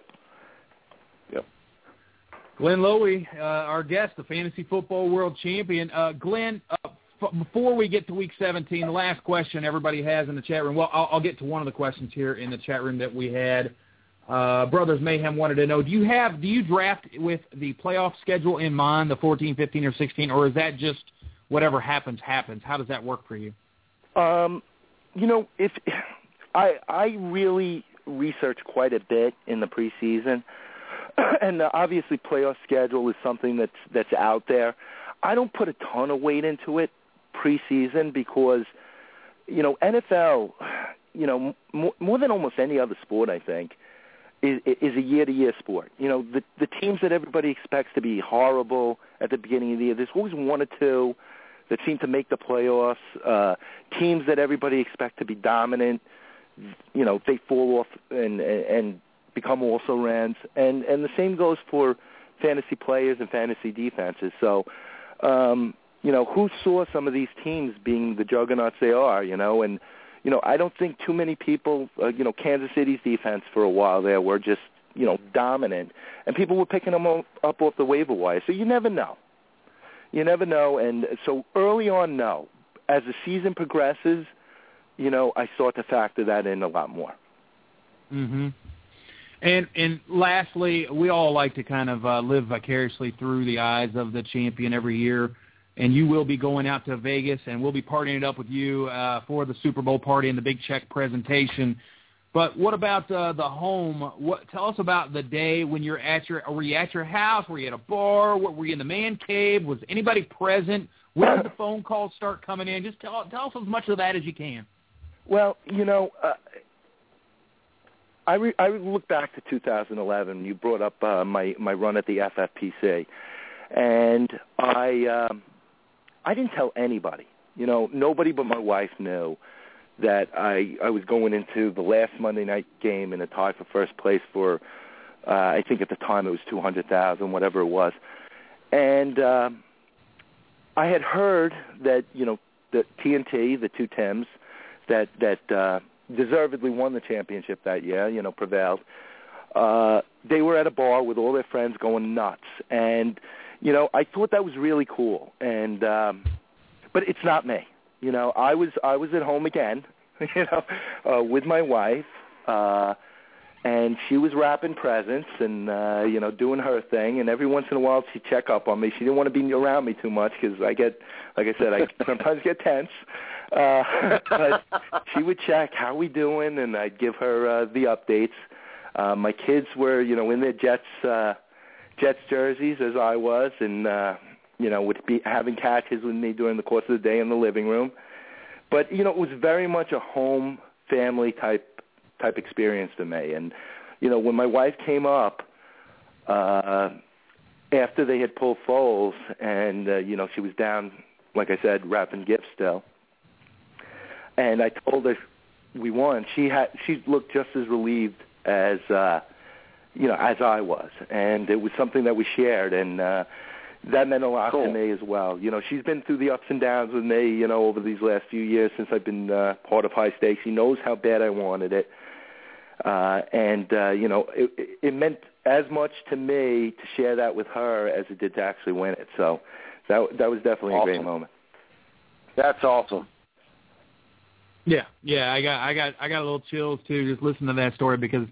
Glenn Lowy, uh, our guest, the fantasy football world champion. Uh, Glenn, uh, f- before we get to week 17, the last question everybody has in the chat room. Well, I'll, I'll get to one of the questions here in the chat room that we had. Uh, Brothers Mayhem wanted to know: Do you have do you draft with the playoff schedule in mind, the 14, 15, or 16, or is that just whatever happens happens? How does that work for you? Um, you know, if I I really research quite a bit in the preseason, and uh, obviously playoff schedule is something that's that's out there. I don't put a ton of weight into it preseason because you know NFL, you know more, more than almost any other sport, I think. Is, is a year-to-year sport. You know, the the teams that everybody expects to be horrible at the beginning of the year. There's always one or two that seem to make the playoffs. Uh, teams that everybody expects to be dominant, you know, they fall off and and become also rans. And and the same goes for fantasy players and fantasy defenses. So, um, you know, who saw some of these teams being the juggernauts they are? You know, and you know, I don't think too many people, uh, you know, Kansas City's defense for a while there were just, you know, dominant, and people were picking them up off the waiver wire. So you never know. You never know, and so early on, no. As the season progresses, you know, I start to factor that in a lot more. Mm-hmm. And and lastly, we all like to kind of uh, live vicariously through the eyes of the champion every year. And you will be going out to Vegas, and we'll be partying it up with you uh, for the Super Bowl party and the big check presentation. But what about uh, the home? What tell us about the day when you're at your? Were you at your house? Were you at a bar? Were you in the man cave? Was anybody present? When did the phone calls start coming in? Just tell tell us as much of that as you can. Well, you know, uh, I re- I look back to 2011. You brought up uh, my my run at the FFPC, and I um, I didn't tell anybody. You know, nobody but my wife knew that I I was going into the last Monday night game in a tie for first place for uh, I think at the time it was two hundred thousand, whatever it was, and uh, I had heard that you know the TNT, the two Tims, that that uh, deservedly won the championship that year, you know, prevailed. Uh, they were at a bar with all their friends going nuts, and you know, I thought that was really cool. And um, but it's not me. You know, I was I was at home again, you know, uh, with my wife, uh, and she was wrapping presents and uh, you know doing her thing. And every once in a while she'd check up on me. She didn't want to be around me too much because I get, like I said, I sometimes get tense. Uh, but she would check how we doing, and I'd give her uh, the updates. Uh, my kids were, you know, in their Jets uh, Jets jerseys as I was, and uh, you know, would be having catches with me during the course of the day in the living room. But you know, it was very much a home family type type experience to me. And you know, when my wife came up uh, after they had pulled Foles, and uh, you know, she was down, like I said, wrapping gifts still and I told her we won. She had she looked just as relieved as uh, you know as I was, and it was something that we shared, and uh, that meant a lot cool. to me as well. You know, she's been through the ups and downs with me, you know, over these last few years since I've been uh, part of High Stakes. She knows how bad I wanted it, uh, and uh, you know, it, it meant as much to me to share that with her as it did to actually win it. So that that was definitely awesome. a great moment. That's awesome. Yeah, yeah, I got, I got, I got a little chills too just listening to that story because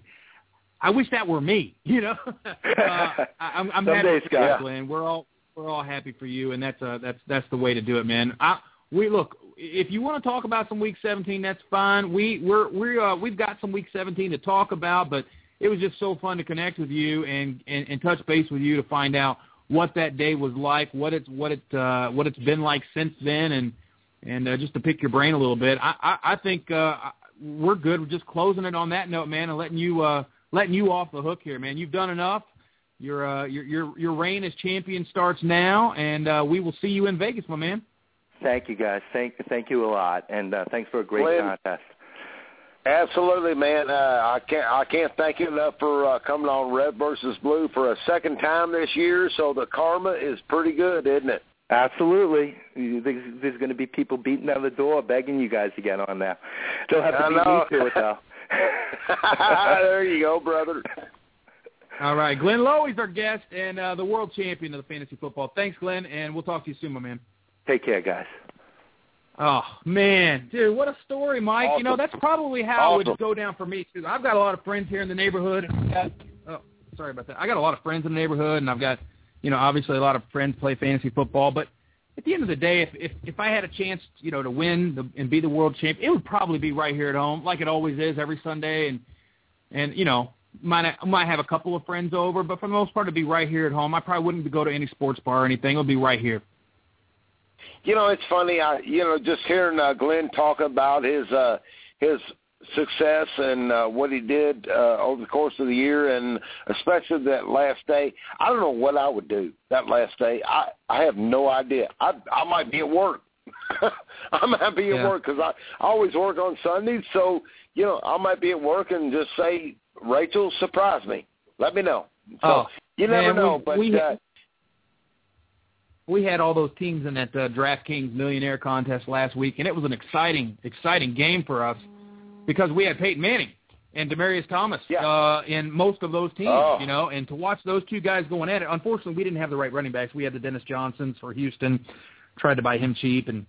I wish that were me. You know, uh, I, I'm, I'm happy Someday, you, Scott. Glenn. We're all, we're all happy for you, and that's uh, that's that's the way to do it, man. I, we look, if you want to talk about some Week 17, that's fine. We we're we uh, we've got some Week 17 to talk about, but it was just so fun to connect with you and and, and touch base with you to find out what that day was like, what it's what it uh, what it's been like since then, and and uh, just to pick your brain a little bit. I I, I think uh, we're good. We're just closing it on that note, man, and letting you uh, letting you off the hook here, man. You've done enough. Your uh, your your your reign as champion starts now, and uh, we will see you in Vegas, my man. Thank you, guys. Thank thank you a lot, and uh, thanks for a great Glenn. contest. Absolutely, man. Uh, I can't I can't thank you enough for uh, coming on Red versus Blue for a second time this year. So the karma is pretty good, isn't it? Absolutely. You There's going to be people beating down the door begging you guys to get on now. They'll have to I beat know. me to it, though. there you go, brother. All right, Glenn Lowy's our guest and uh, the world champion of the fantasy football. Thanks, Glenn, and we'll talk to you soon, my man. Take care, guys. Oh man, dude, what a story, Mike. You know that's probably how it would go down for me too. I've got a lot of friends here in the neighborhood. Got, oh, sorry about that. I got a lot of friends in the neighborhood, and I've got, you know, obviously a lot of friends play fantasy football. But at the end of the day, if if, if I had a chance, you know, to win the, and be the world champ, it would probably be right here at home, like it always is every Sunday. And and you know, might might have a couple of friends over, but for the most part, it'd be right here at home. I probably wouldn't go to any sports bar or anything. It would be right here. You know, it's funny. I you know just hearing uh, Glenn talk about his uh, his success and uh, what he did uh, over the course of the year, and especially that last day. I don't know what I would do that last day. I I have no idea. I I might be at work. I might be Yeah. at work because I, I always work on Sundays. So you know, I might be at work and just say, Rachel, surprise me. Let me know. So Oh, you never man, know, we- but. we- uh, we had all those teams in that uh, DraftKings Millionaire Contest last week, and it was an exciting, exciting game for us because we had Peyton Manning and Demaryius Thomas Yeah. uh, in most of those teams, Oh. you know, and to watch those two guys going at it. Unfortunately, we didn't have the right running backs. We had the Dennis Johnsons for Houston, tried to buy him cheap, and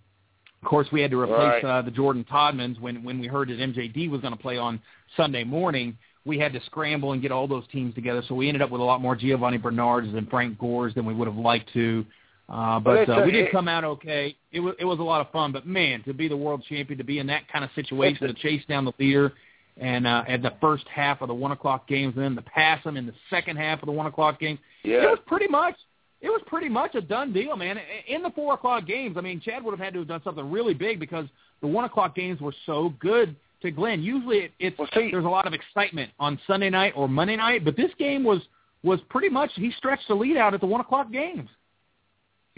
of course we had to replace Right. uh, the Jordan Todmans when when we heard that MJD was going to play on Sunday morning. We had to scramble and get all those teams together, so we ended up with a lot more Giovani Bernards and Frank Gores than we would have liked to. Uh, But but uh, we did come out okay. It was it was a lot of fun. But man, to be the world champion, to be in that kind of situation, to chase down the leader, and uh, at the first half of the one o'clock games, and then to pass them in the second half of the one o'clock games, it was pretty much it was pretty much a done deal, man. In the four o'clock games, I mean, Chad would have had to have done something really big because the one o'clock games were so good to Glenn. Usually, it, it's Well, see- there's a lot of excitement on Sunday night or Monday night, but this game was was pretty much he stretched the lead out at the one o'clock games.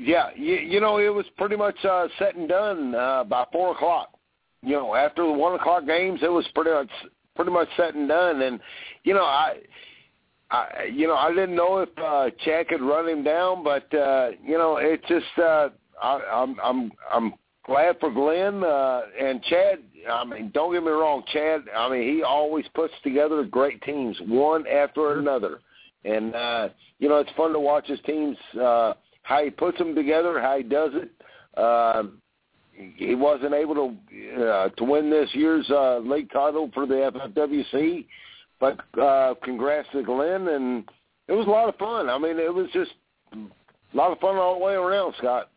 Yeah, you, you know, it was pretty much uh, set and done uh, by four o'clock. You know, after the one o'clock games, it was pretty much pretty much set and done. And you know, I, I, you know, I didn't know if uh, Chad could run him down, but uh, you know, it just uh, I, I'm I'm I'm glad for Glenn uh, and Chad. I mean, don't get me wrong, Chad. I mean, he always puts together great teams, one after another. And uh, you know, it's fun to watch his teams. Uh, how he puts them together, how he does it. Uh, he wasn't able to uh, to win this year's uh, league title for the FFWC, but uh, congrats to Glenn, and it was a lot of fun. I mean, it was just a lot of fun all the way around, Scott.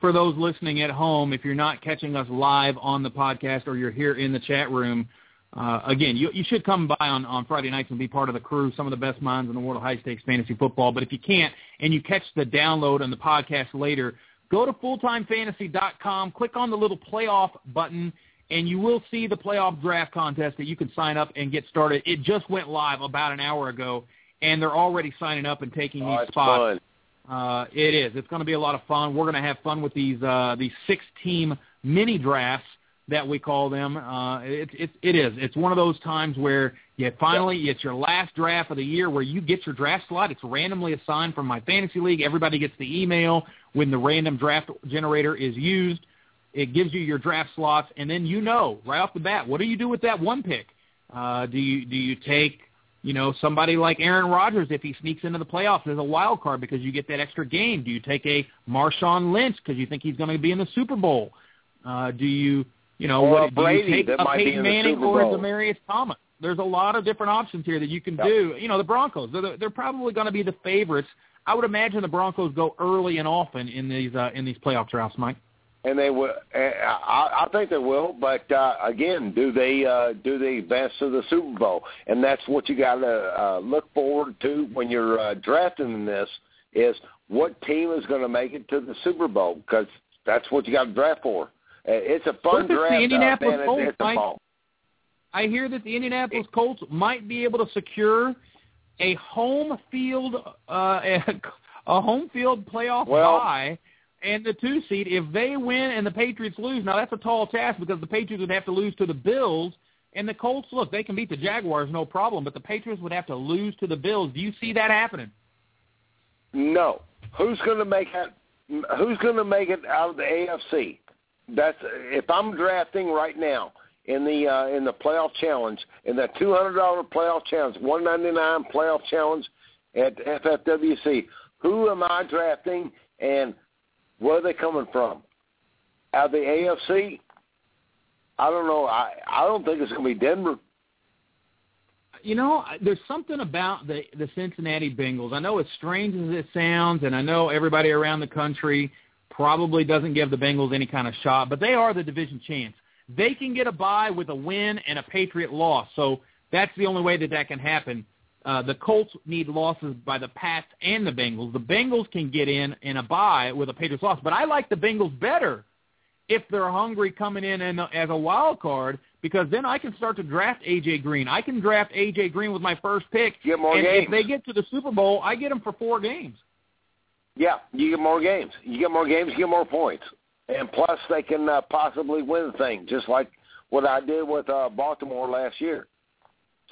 for those listening at home, if you're not catching us live on the podcast or you're here in the chat room, uh, again, you, you should come by on, on Friday nights and be part of the crew, some of the best minds in the world of high stakes fantasy football. But if you can't and you catch the download and the podcast later, go to fulltimefantasy.com, click on the little playoff button, and you will see the playoff draft contest that you can sign up and get started. It just went live about an hour ago, and they're already signing up and taking Oh, these spots. fun. Uh, it is. It's going to be a lot of fun. We're going to have fun with these uh, these six team mini drafts that we call them. Uh, it, it, it is. It's one of those times where you finally it's your last draft of the year where you get your draft slot. It's randomly assigned from my fantasy league. Everybody gets the email when the random draft generator is used. It gives you your draft slots, and then you know right off the bat what do you do with that one pick. Uh, do you do you take you know, somebody like Aaron Rodgers, if he sneaks into the playoffs as a wild card because you get that extra game, do you take a Marshawn Lynch because you think he's going to be in the Super Bowl? Uh, do you, you know, Or what, Brady do you take a Peyton Manning or a Demaryius Thomas? There's a lot of different options here that you can Yep. do. You know, the Broncos, they're, they're probably going to be the favorites. I would imagine the Broncos go early and often in these uh, in these playoff drafts, Mike. and they will. I, I think they will, but uh, again, do they uh, do they advance to the Super Bowl? And that's what you got to uh, look forward to when you're uh, drafting this is what team is going to make it to the Super Bowl because that's what you got to draft for. Uh, It's a fun if it's the. Indianapolis uh, man. Colts, It's, it's a Mike? ball. I hear that the Indianapolis Colts might be able to secure a home field uh, a, a home field playoff Well- bye and the two seed if they win and the Patriots lose. Now that's a tall task because the Patriots would have to lose to the Bills and the Colts. Look, they can beat the Jaguars no problem, but the Patriots would have to lose to the Bills. Do you see that happening? No. Who's going to make it? Who's going to make it out of the AFC? That's if I'm drafting right now in the uh, in the playoff challenge in that two hundred dollar playoff challenge, one ninety nine playoff challenge at FFWC. Who am I drafting, and where are they coming from? Out of the AFC? I don't know. I I don't think it's going to be Denver. You know, there's something about the the Cincinnati Bengals. I know as strange as it sounds, and I know everybody around the country probably doesn't give the Bengals any kind of shot, but they are the division champs. They can get a bye with a win and a Patriot loss, so that's the only way that that can happen. Uh, the Colts need losses by the Pats and the Bengals. The Bengals can get in in a bye with a Patriots loss, but I like the Bengals better if they're hungry coming in and, as a wild card because then I can start to draft AJ Green. I can draft AJ Green with my first pick. Get more and games. if they get to the Super Bowl, I get them for four games. Yeah, you get more games. You get more games, you get more points. And plus, they can uh, possibly win the thing, just like what I did with uh, Baltimore last year.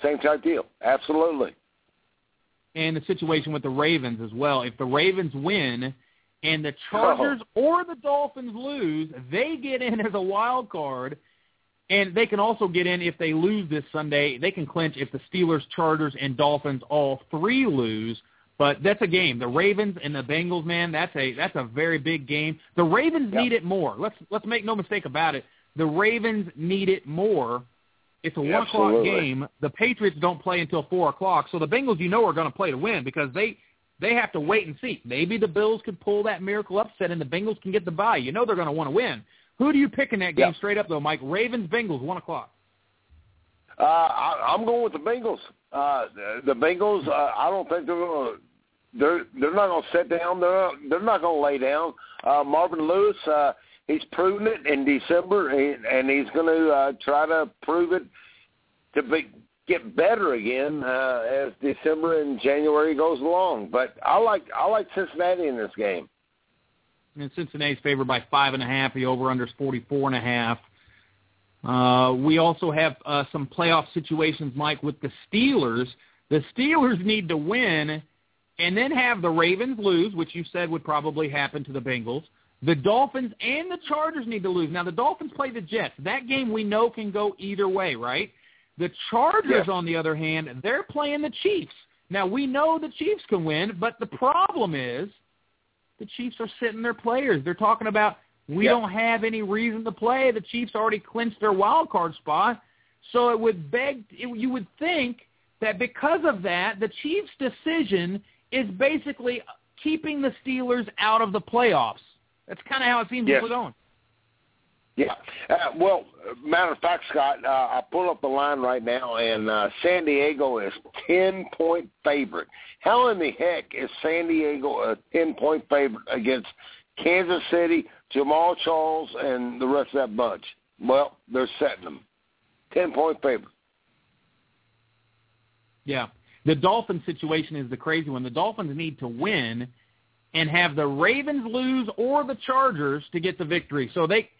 Same type deal. Absolutely. And the situation with the Ravens as well. If the Ravens win and the Chargers or the Dolphins lose, they get in as a wild card, and they can also get in if they lose this Sunday. They can clinch if the Steelers, Chargers, and Dolphins all three lose. But that's a game. The Ravens and the Bengals, man, that's a that's a very big game. The Ravens Yep. need it more. Let's let's make no mistake about it. The Ravens need it more. It's a one o'clock game. The Patriots don't play until four o'clock, so the Bengals, you know, are going to play to win because they they have to wait and see. Maybe the Bills could pull that miracle upset, and the Bengals can get the bye. You know, they're going to want to win. Who do you pick in that game Yep. straight up though, Mike? Ravens, Bengals, one o'clock. Uh, I, I'm going with the Bengals. Uh, the, Bengals. Uh, I don't think they're going to. They're they're not going to sit down. They're not, they're not going to lay down. Uh, Marvin Lewis. Uh, he's proven it in December, and, and he's going to uh, try to prove it to be, get better again uh, as December and January goes along. But I like I like Cincinnati in this game. And Cincinnati's favored by five and a half. The over/under is forty-four and a half. Uh, we also have uh, some playoff situations, Mike, with the Steelers. The Steelers need to win and then have the Ravens lose, which you said would probably happen to the Bengals. The Dolphins and the Chargers need to lose. Now, the Dolphins play the Jets. That game we know can go either way, right? The Chargers, Yes. on the other hand, they're playing the Chiefs. Now, we know the Chiefs can win, but the problem is the Chiefs are sitting their players. They're talking about we Yep. don't have any reason to play. The Chiefs already clinched their wild card spot, so it would beg it, you would think that because of that, the Chiefs' decision is basically keeping the Steelers out of the playoffs. That's kind of how it seems Yes. we're going. Yeah. Uh, well, matter of fact, Scott, uh, I pull up the line right now, and uh, San Diego is ten point favorite. How in the heck is San Diego a ten point favorite against Kansas City, Jamaal Charles, and the rest of that bunch? Well, they're setting them ten point favorite. Yeah. The Dolphins situation is the crazy one. The Dolphins need to win and have the Ravens lose or the Chargers to get the victory. So they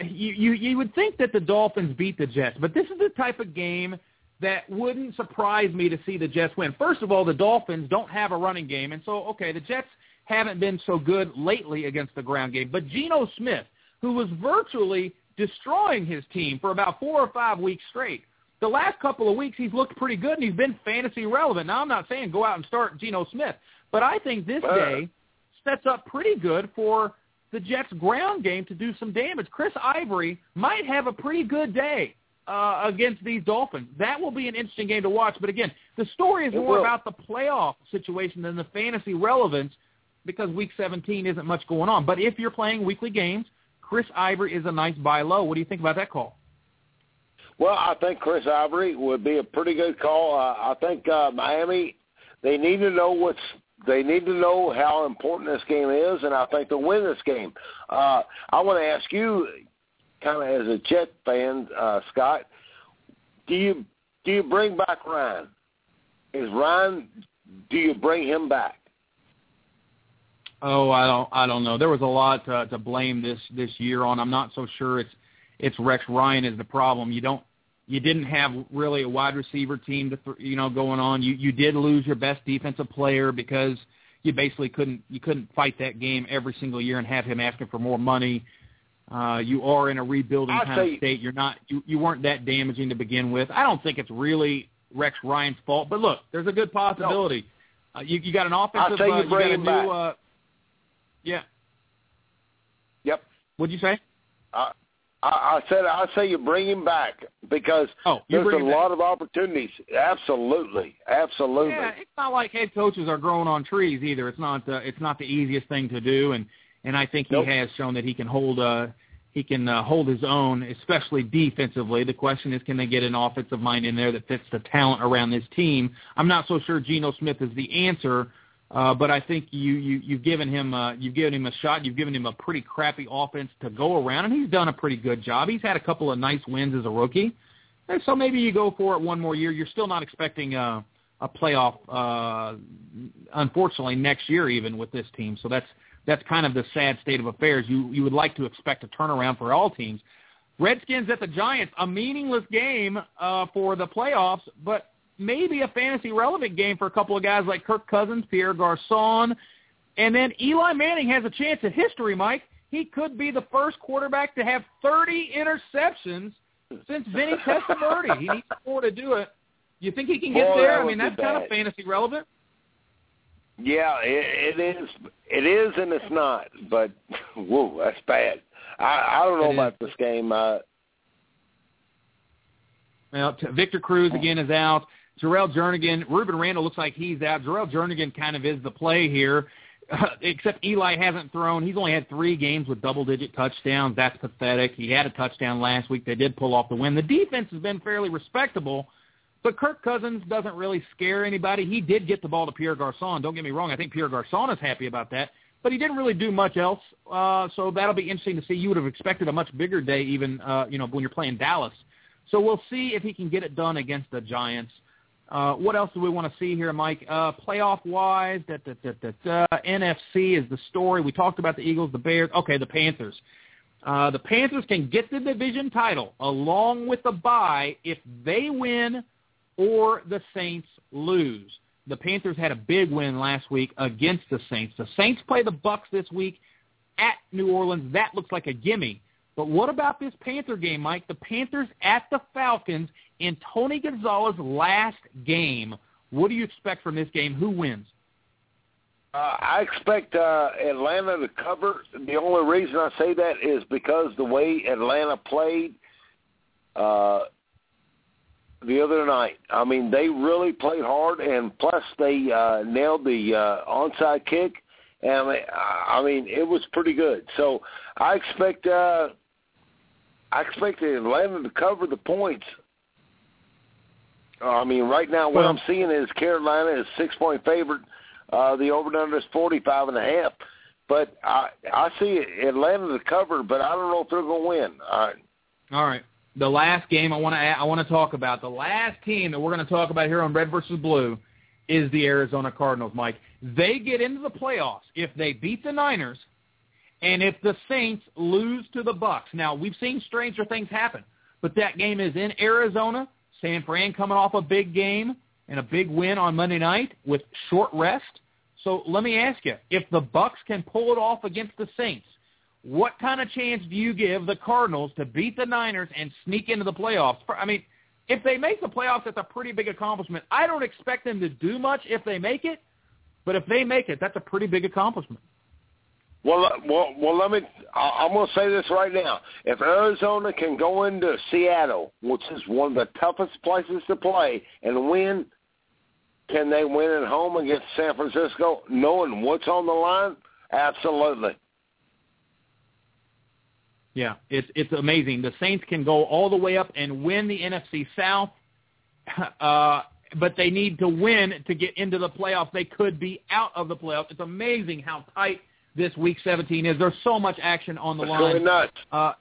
you you, you would think that the Dolphins beat the Jets, but this is the type of game that wouldn't surprise me to see the Jets win. First of all, the Dolphins don't have a running game, and so okay, the Jets haven't been so good lately against the ground game. But Geno Smith, who was virtually destroying his team for about four or five weeks straight, the last couple of weeks he's looked pretty good and he's been fantasy relevant. Now I'm not saying go out and start Geno Smith, but I think this Uh. day sets up pretty good for the Jets ground game to do some damage. Chris Ivory might have a pretty good day uh, against these Dolphins. That will be an interesting game to watch. But again, the story is more will. about the playoff situation than the fantasy relevance because Week 17 isn't much going on. But if you're playing weekly games, Chris Ivory is a nice buy low. What do you think about that call? Well, I think Chris Ivory would be a pretty good call. Uh, I think uh, Miami they need to know what's they need to know how important this game is, and I think they'll win this game. Uh, I want to ask you, kind of as a Jet fan, uh, Scott, do you do you bring back Ryan? Is Ryan? Do you bring him back? Oh, I don't, I don't know. There was a lot to, to blame this this year on. I'm not so sure it's it's Rex Ryan is the problem. You don't, you didn't have really a wide receiver team to, th- you know, going on. You you did lose your best defensive player because you basically couldn't you couldn't fight that game every single year and have him asking for more money. Uh, you are in a rebuilding I'll kind of state. You're not you, you weren't that damaging to begin with. I don't think it's really Rex Ryan's fault. But look, there's a good possibility. Uh, you you got an offensive. say you uh, you got a new. back. Uh, yeah. Yep. What'd you say? I, I I said I say you bring him back because Oh, there's a lot of opportunities. Absolutely, absolutely. Yeah, it's not like head coaches are growing on trees either. It's not. Uh, it's not the easiest thing to do, and and I think he Nope. has shown that he can hold. Uh, he can uh, hold his own, especially defensively. The question is, can they get an offensive mind in there that fits the talent around this team? I'm not so sure Geno Smith is the answer, uh, but I think you, you you've given him uh, you've given him a shot. You've given him a pretty crappy offense to go around, and he's done a pretty good job. He's had a couple of nice wins as a rookie, and so maybe you go for it one more year. You're still not expecting a, a playoff, uh, unfortunately, next year even with this team. So that's that's kind of the sad state of affairs. You you would like to expect a turnaround for all teams. Redskins at the Giants, a meaningless game uh, for the playoffs, but maybe a fantasy relevant game for a couple of guys like Kirk Cousins, Pierre Garcon, And then Eli Manning has a chance at history, Mike. He could be the first quarterback to have 30 interceptions since Vinny Testaverde. he needs more to do it. You think he can get Boy, there? I mean, that's kind of fantasy relevant. Yeah, it, it is. It is, and it's not. But whoa, that's bad. I, I don't know It about is. this game. Uh, Well, t- Victor Cruz again is out. Jerrel Jernigan, Rueben Randle looks like he's out. Jerrel Jernigan kind of is the play here, except Eli hasn't thrown. He's only had three games with double-digit touchdowns. That's pathetic. He had a touchdown last week. They did pull off the win. The defense has been fairly respectable, but Kirk Cousins doesn't really scare anybody. He did get the ball to Pierre Garcon. Don't get me wrong. I think Pierre Garcon is happy about that, but he didn't really do much else. Uh, so that'll be interesting to see. You would have expected a much bigger day, even uh, you know when you're playing Dallas. So we'll see if he can get it done against the Giants. Uh, what else do we want to see here, Mike? Uh, playoff wise, that that that that uh, NFC is the story. We talked about the Eagles, the Bears. Okay, the Panthers. Uh, the Panthers can get the division title along with the bye if they win or the Saints lose. The Panthers had a big win last week against the Saints. The Saints play the Bucs this week at New Orleans. That looks like a gimme. But what about this Panther game, Mike? The Panthers at the Falcons in Tony Gonzalez's last game. What do you expect from this game? Who wins? uh, I expect uh, Atlanta to cover. The only reason I say that is because the way Atlanta played uh, the other night. I mean, they really played hard, and plus they uh, nailed the uh, onside kick. And I mean, I mean, it was pretty good. So I expect uh, I expect Atlanta to cover the points. Uh, I mean, right now what Well- I'm seeing is Carolina is six point favorite. Uh, the over and under is forty five and a half. But I I see Atlanta to cover, but I don't know if they're going to win. Uh, All right. The last game I want to I want to talk about. The last team that we're going to talk about here on Red versus Blue is the Arizona Cardinals, Mike. They get into the playoffs if they beat the Niners and if the Saints lose to the Bucs. Now, we've seen stranger things happen, but that game is in Arizona. San Fran coming off a big game and a big win on Monday night with short rest. So let me ask you, if the Bucs can pull it off against the Saints, what kind of chance do you give the Cardinals to beat the Niners and sneak into the playoffs? I mean, if they make the playoffs, that's a pretty big accomplishment. I don't expect them to do much if they make it, but if they make it, that's a pretty big accomplishment. Well, well, well. Let me. I- I'm going to say this right now. If Arizona can go into Seattle, which is one of the toughest places to play, and win, can they win at home against San Francisco, knowing what's on the line? Absolutely. Yeah, it's it's amazing. The Saints can go all the way up and win the NFC South, uh, but they need to win to get into the playoffs. They could be out of the playoffs. It's amazing how tight this Week 17 is. There's so much action on the It's line. really nuts. Uh,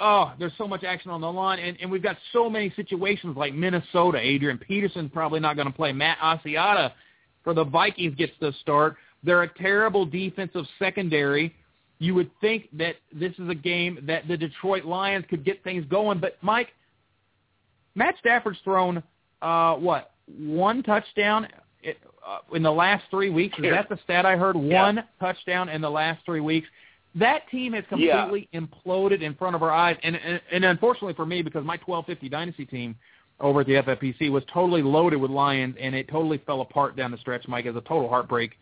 oh, there's so much action on the line, and, and we've got so many situations like Minnesota. Adrian Peterson's probably not going to play. Matt Asiata for the Vikings gets the start. They're a terrible defensive secondary. You would think that this is a game that the Detroit Lions could get things going, but Mike, Matt Stafford's thrown uh, what one touchdown uh, in the last three weeks. Is that the stat I heard? Yeah. One touchdown in the last three weeks. That team has Yeah. completely imploded in front of our eyes, and, and and unfortunately for me, because my 1250 dynasty team over at the FFPC was totally loaded with Lions, and it totally fell apart down the stretch. Mike, as a total heartbreak,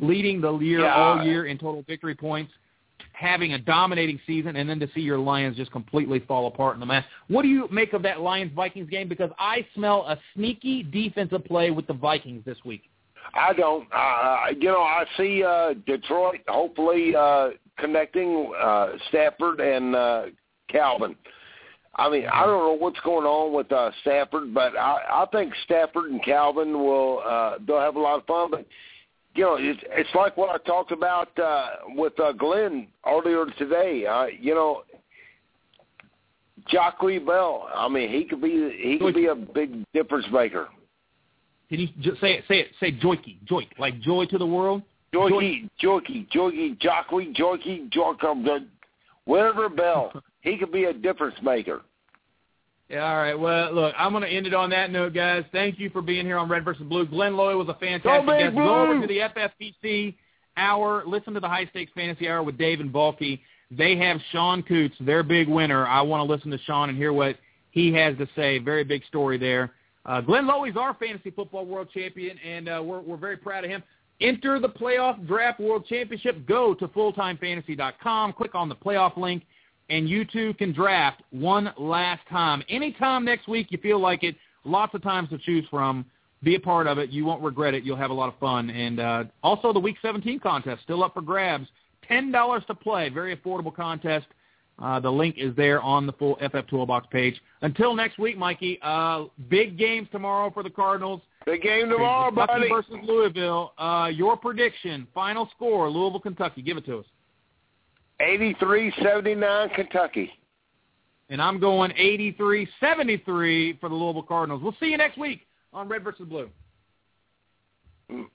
leading the year Yeah. all year in total victory points, having a dominating season, and then to see your Lions just completely fall apart in the mess. What do you make of that Lions Vikings game? Because I smell a sneaky defensive play with the Vikings this week. I don't. Uh, you know, I see uh, Detroit hopefully uh, connecting uh, Stafford and uh, Calvin. I mean, I don't know what's going on with uh, Stafford, but I, I think Stafford and Calvin will uh, they'll have a lot of fun. But you know, it's, it's like what I talked about uh, with uh, Glenn earlier today. Uh, you know, Jacques Bell. I mean, he could be he could be a big difference maker. Can you just say it? Say it. Say joiky, joik, like joy to the world. Jorky, Jorky, Jorky, Jockey, Jorky, Jorkum, whatever Bell. He could be a difference maker. Yeah, all right. Well, look, I'm going to end it on that note, guys. Thank you for being here on Red versus Blue. Glenn Lowy was a fantastic Go guest. Go over Blue! to the FFPC hour, listen to the High Stakes Fantasy Hour with Dave and Bulky. They have Sean Coots, their big winner. I want to listen to Sean and hear what he has to say. Very big story there. Uh, Glenn Lowy's our fantasy football world champion, and uh, we're, we're very proud of him. Enter the playoff draft world championship. Go to fulltimefantasy.com. Click on the playoff link, and you too can draft one last time. Anytime next week you feel like it. Lots of times to choose from. Be a part of it. You won't regret it. You'll have a lot of fun. And uh, also the Week 17 contest still up for grabs. Ten dollars to play. Very affordable contest. Uh, the link is there on the full FF Toolbox page. Until next week, Mikey. Uh, big games tomorrow for the Cardinals. Big game tomorrow, Kentucky buddy. versus Louisville. Uh, your prediction, final score, Louisville, Kentucky. Give it to us. 83-79 Kentucky. And I'm going 83-73 for the Louisville Cardinals. We'll see you next week on Red versus Blue. Mm.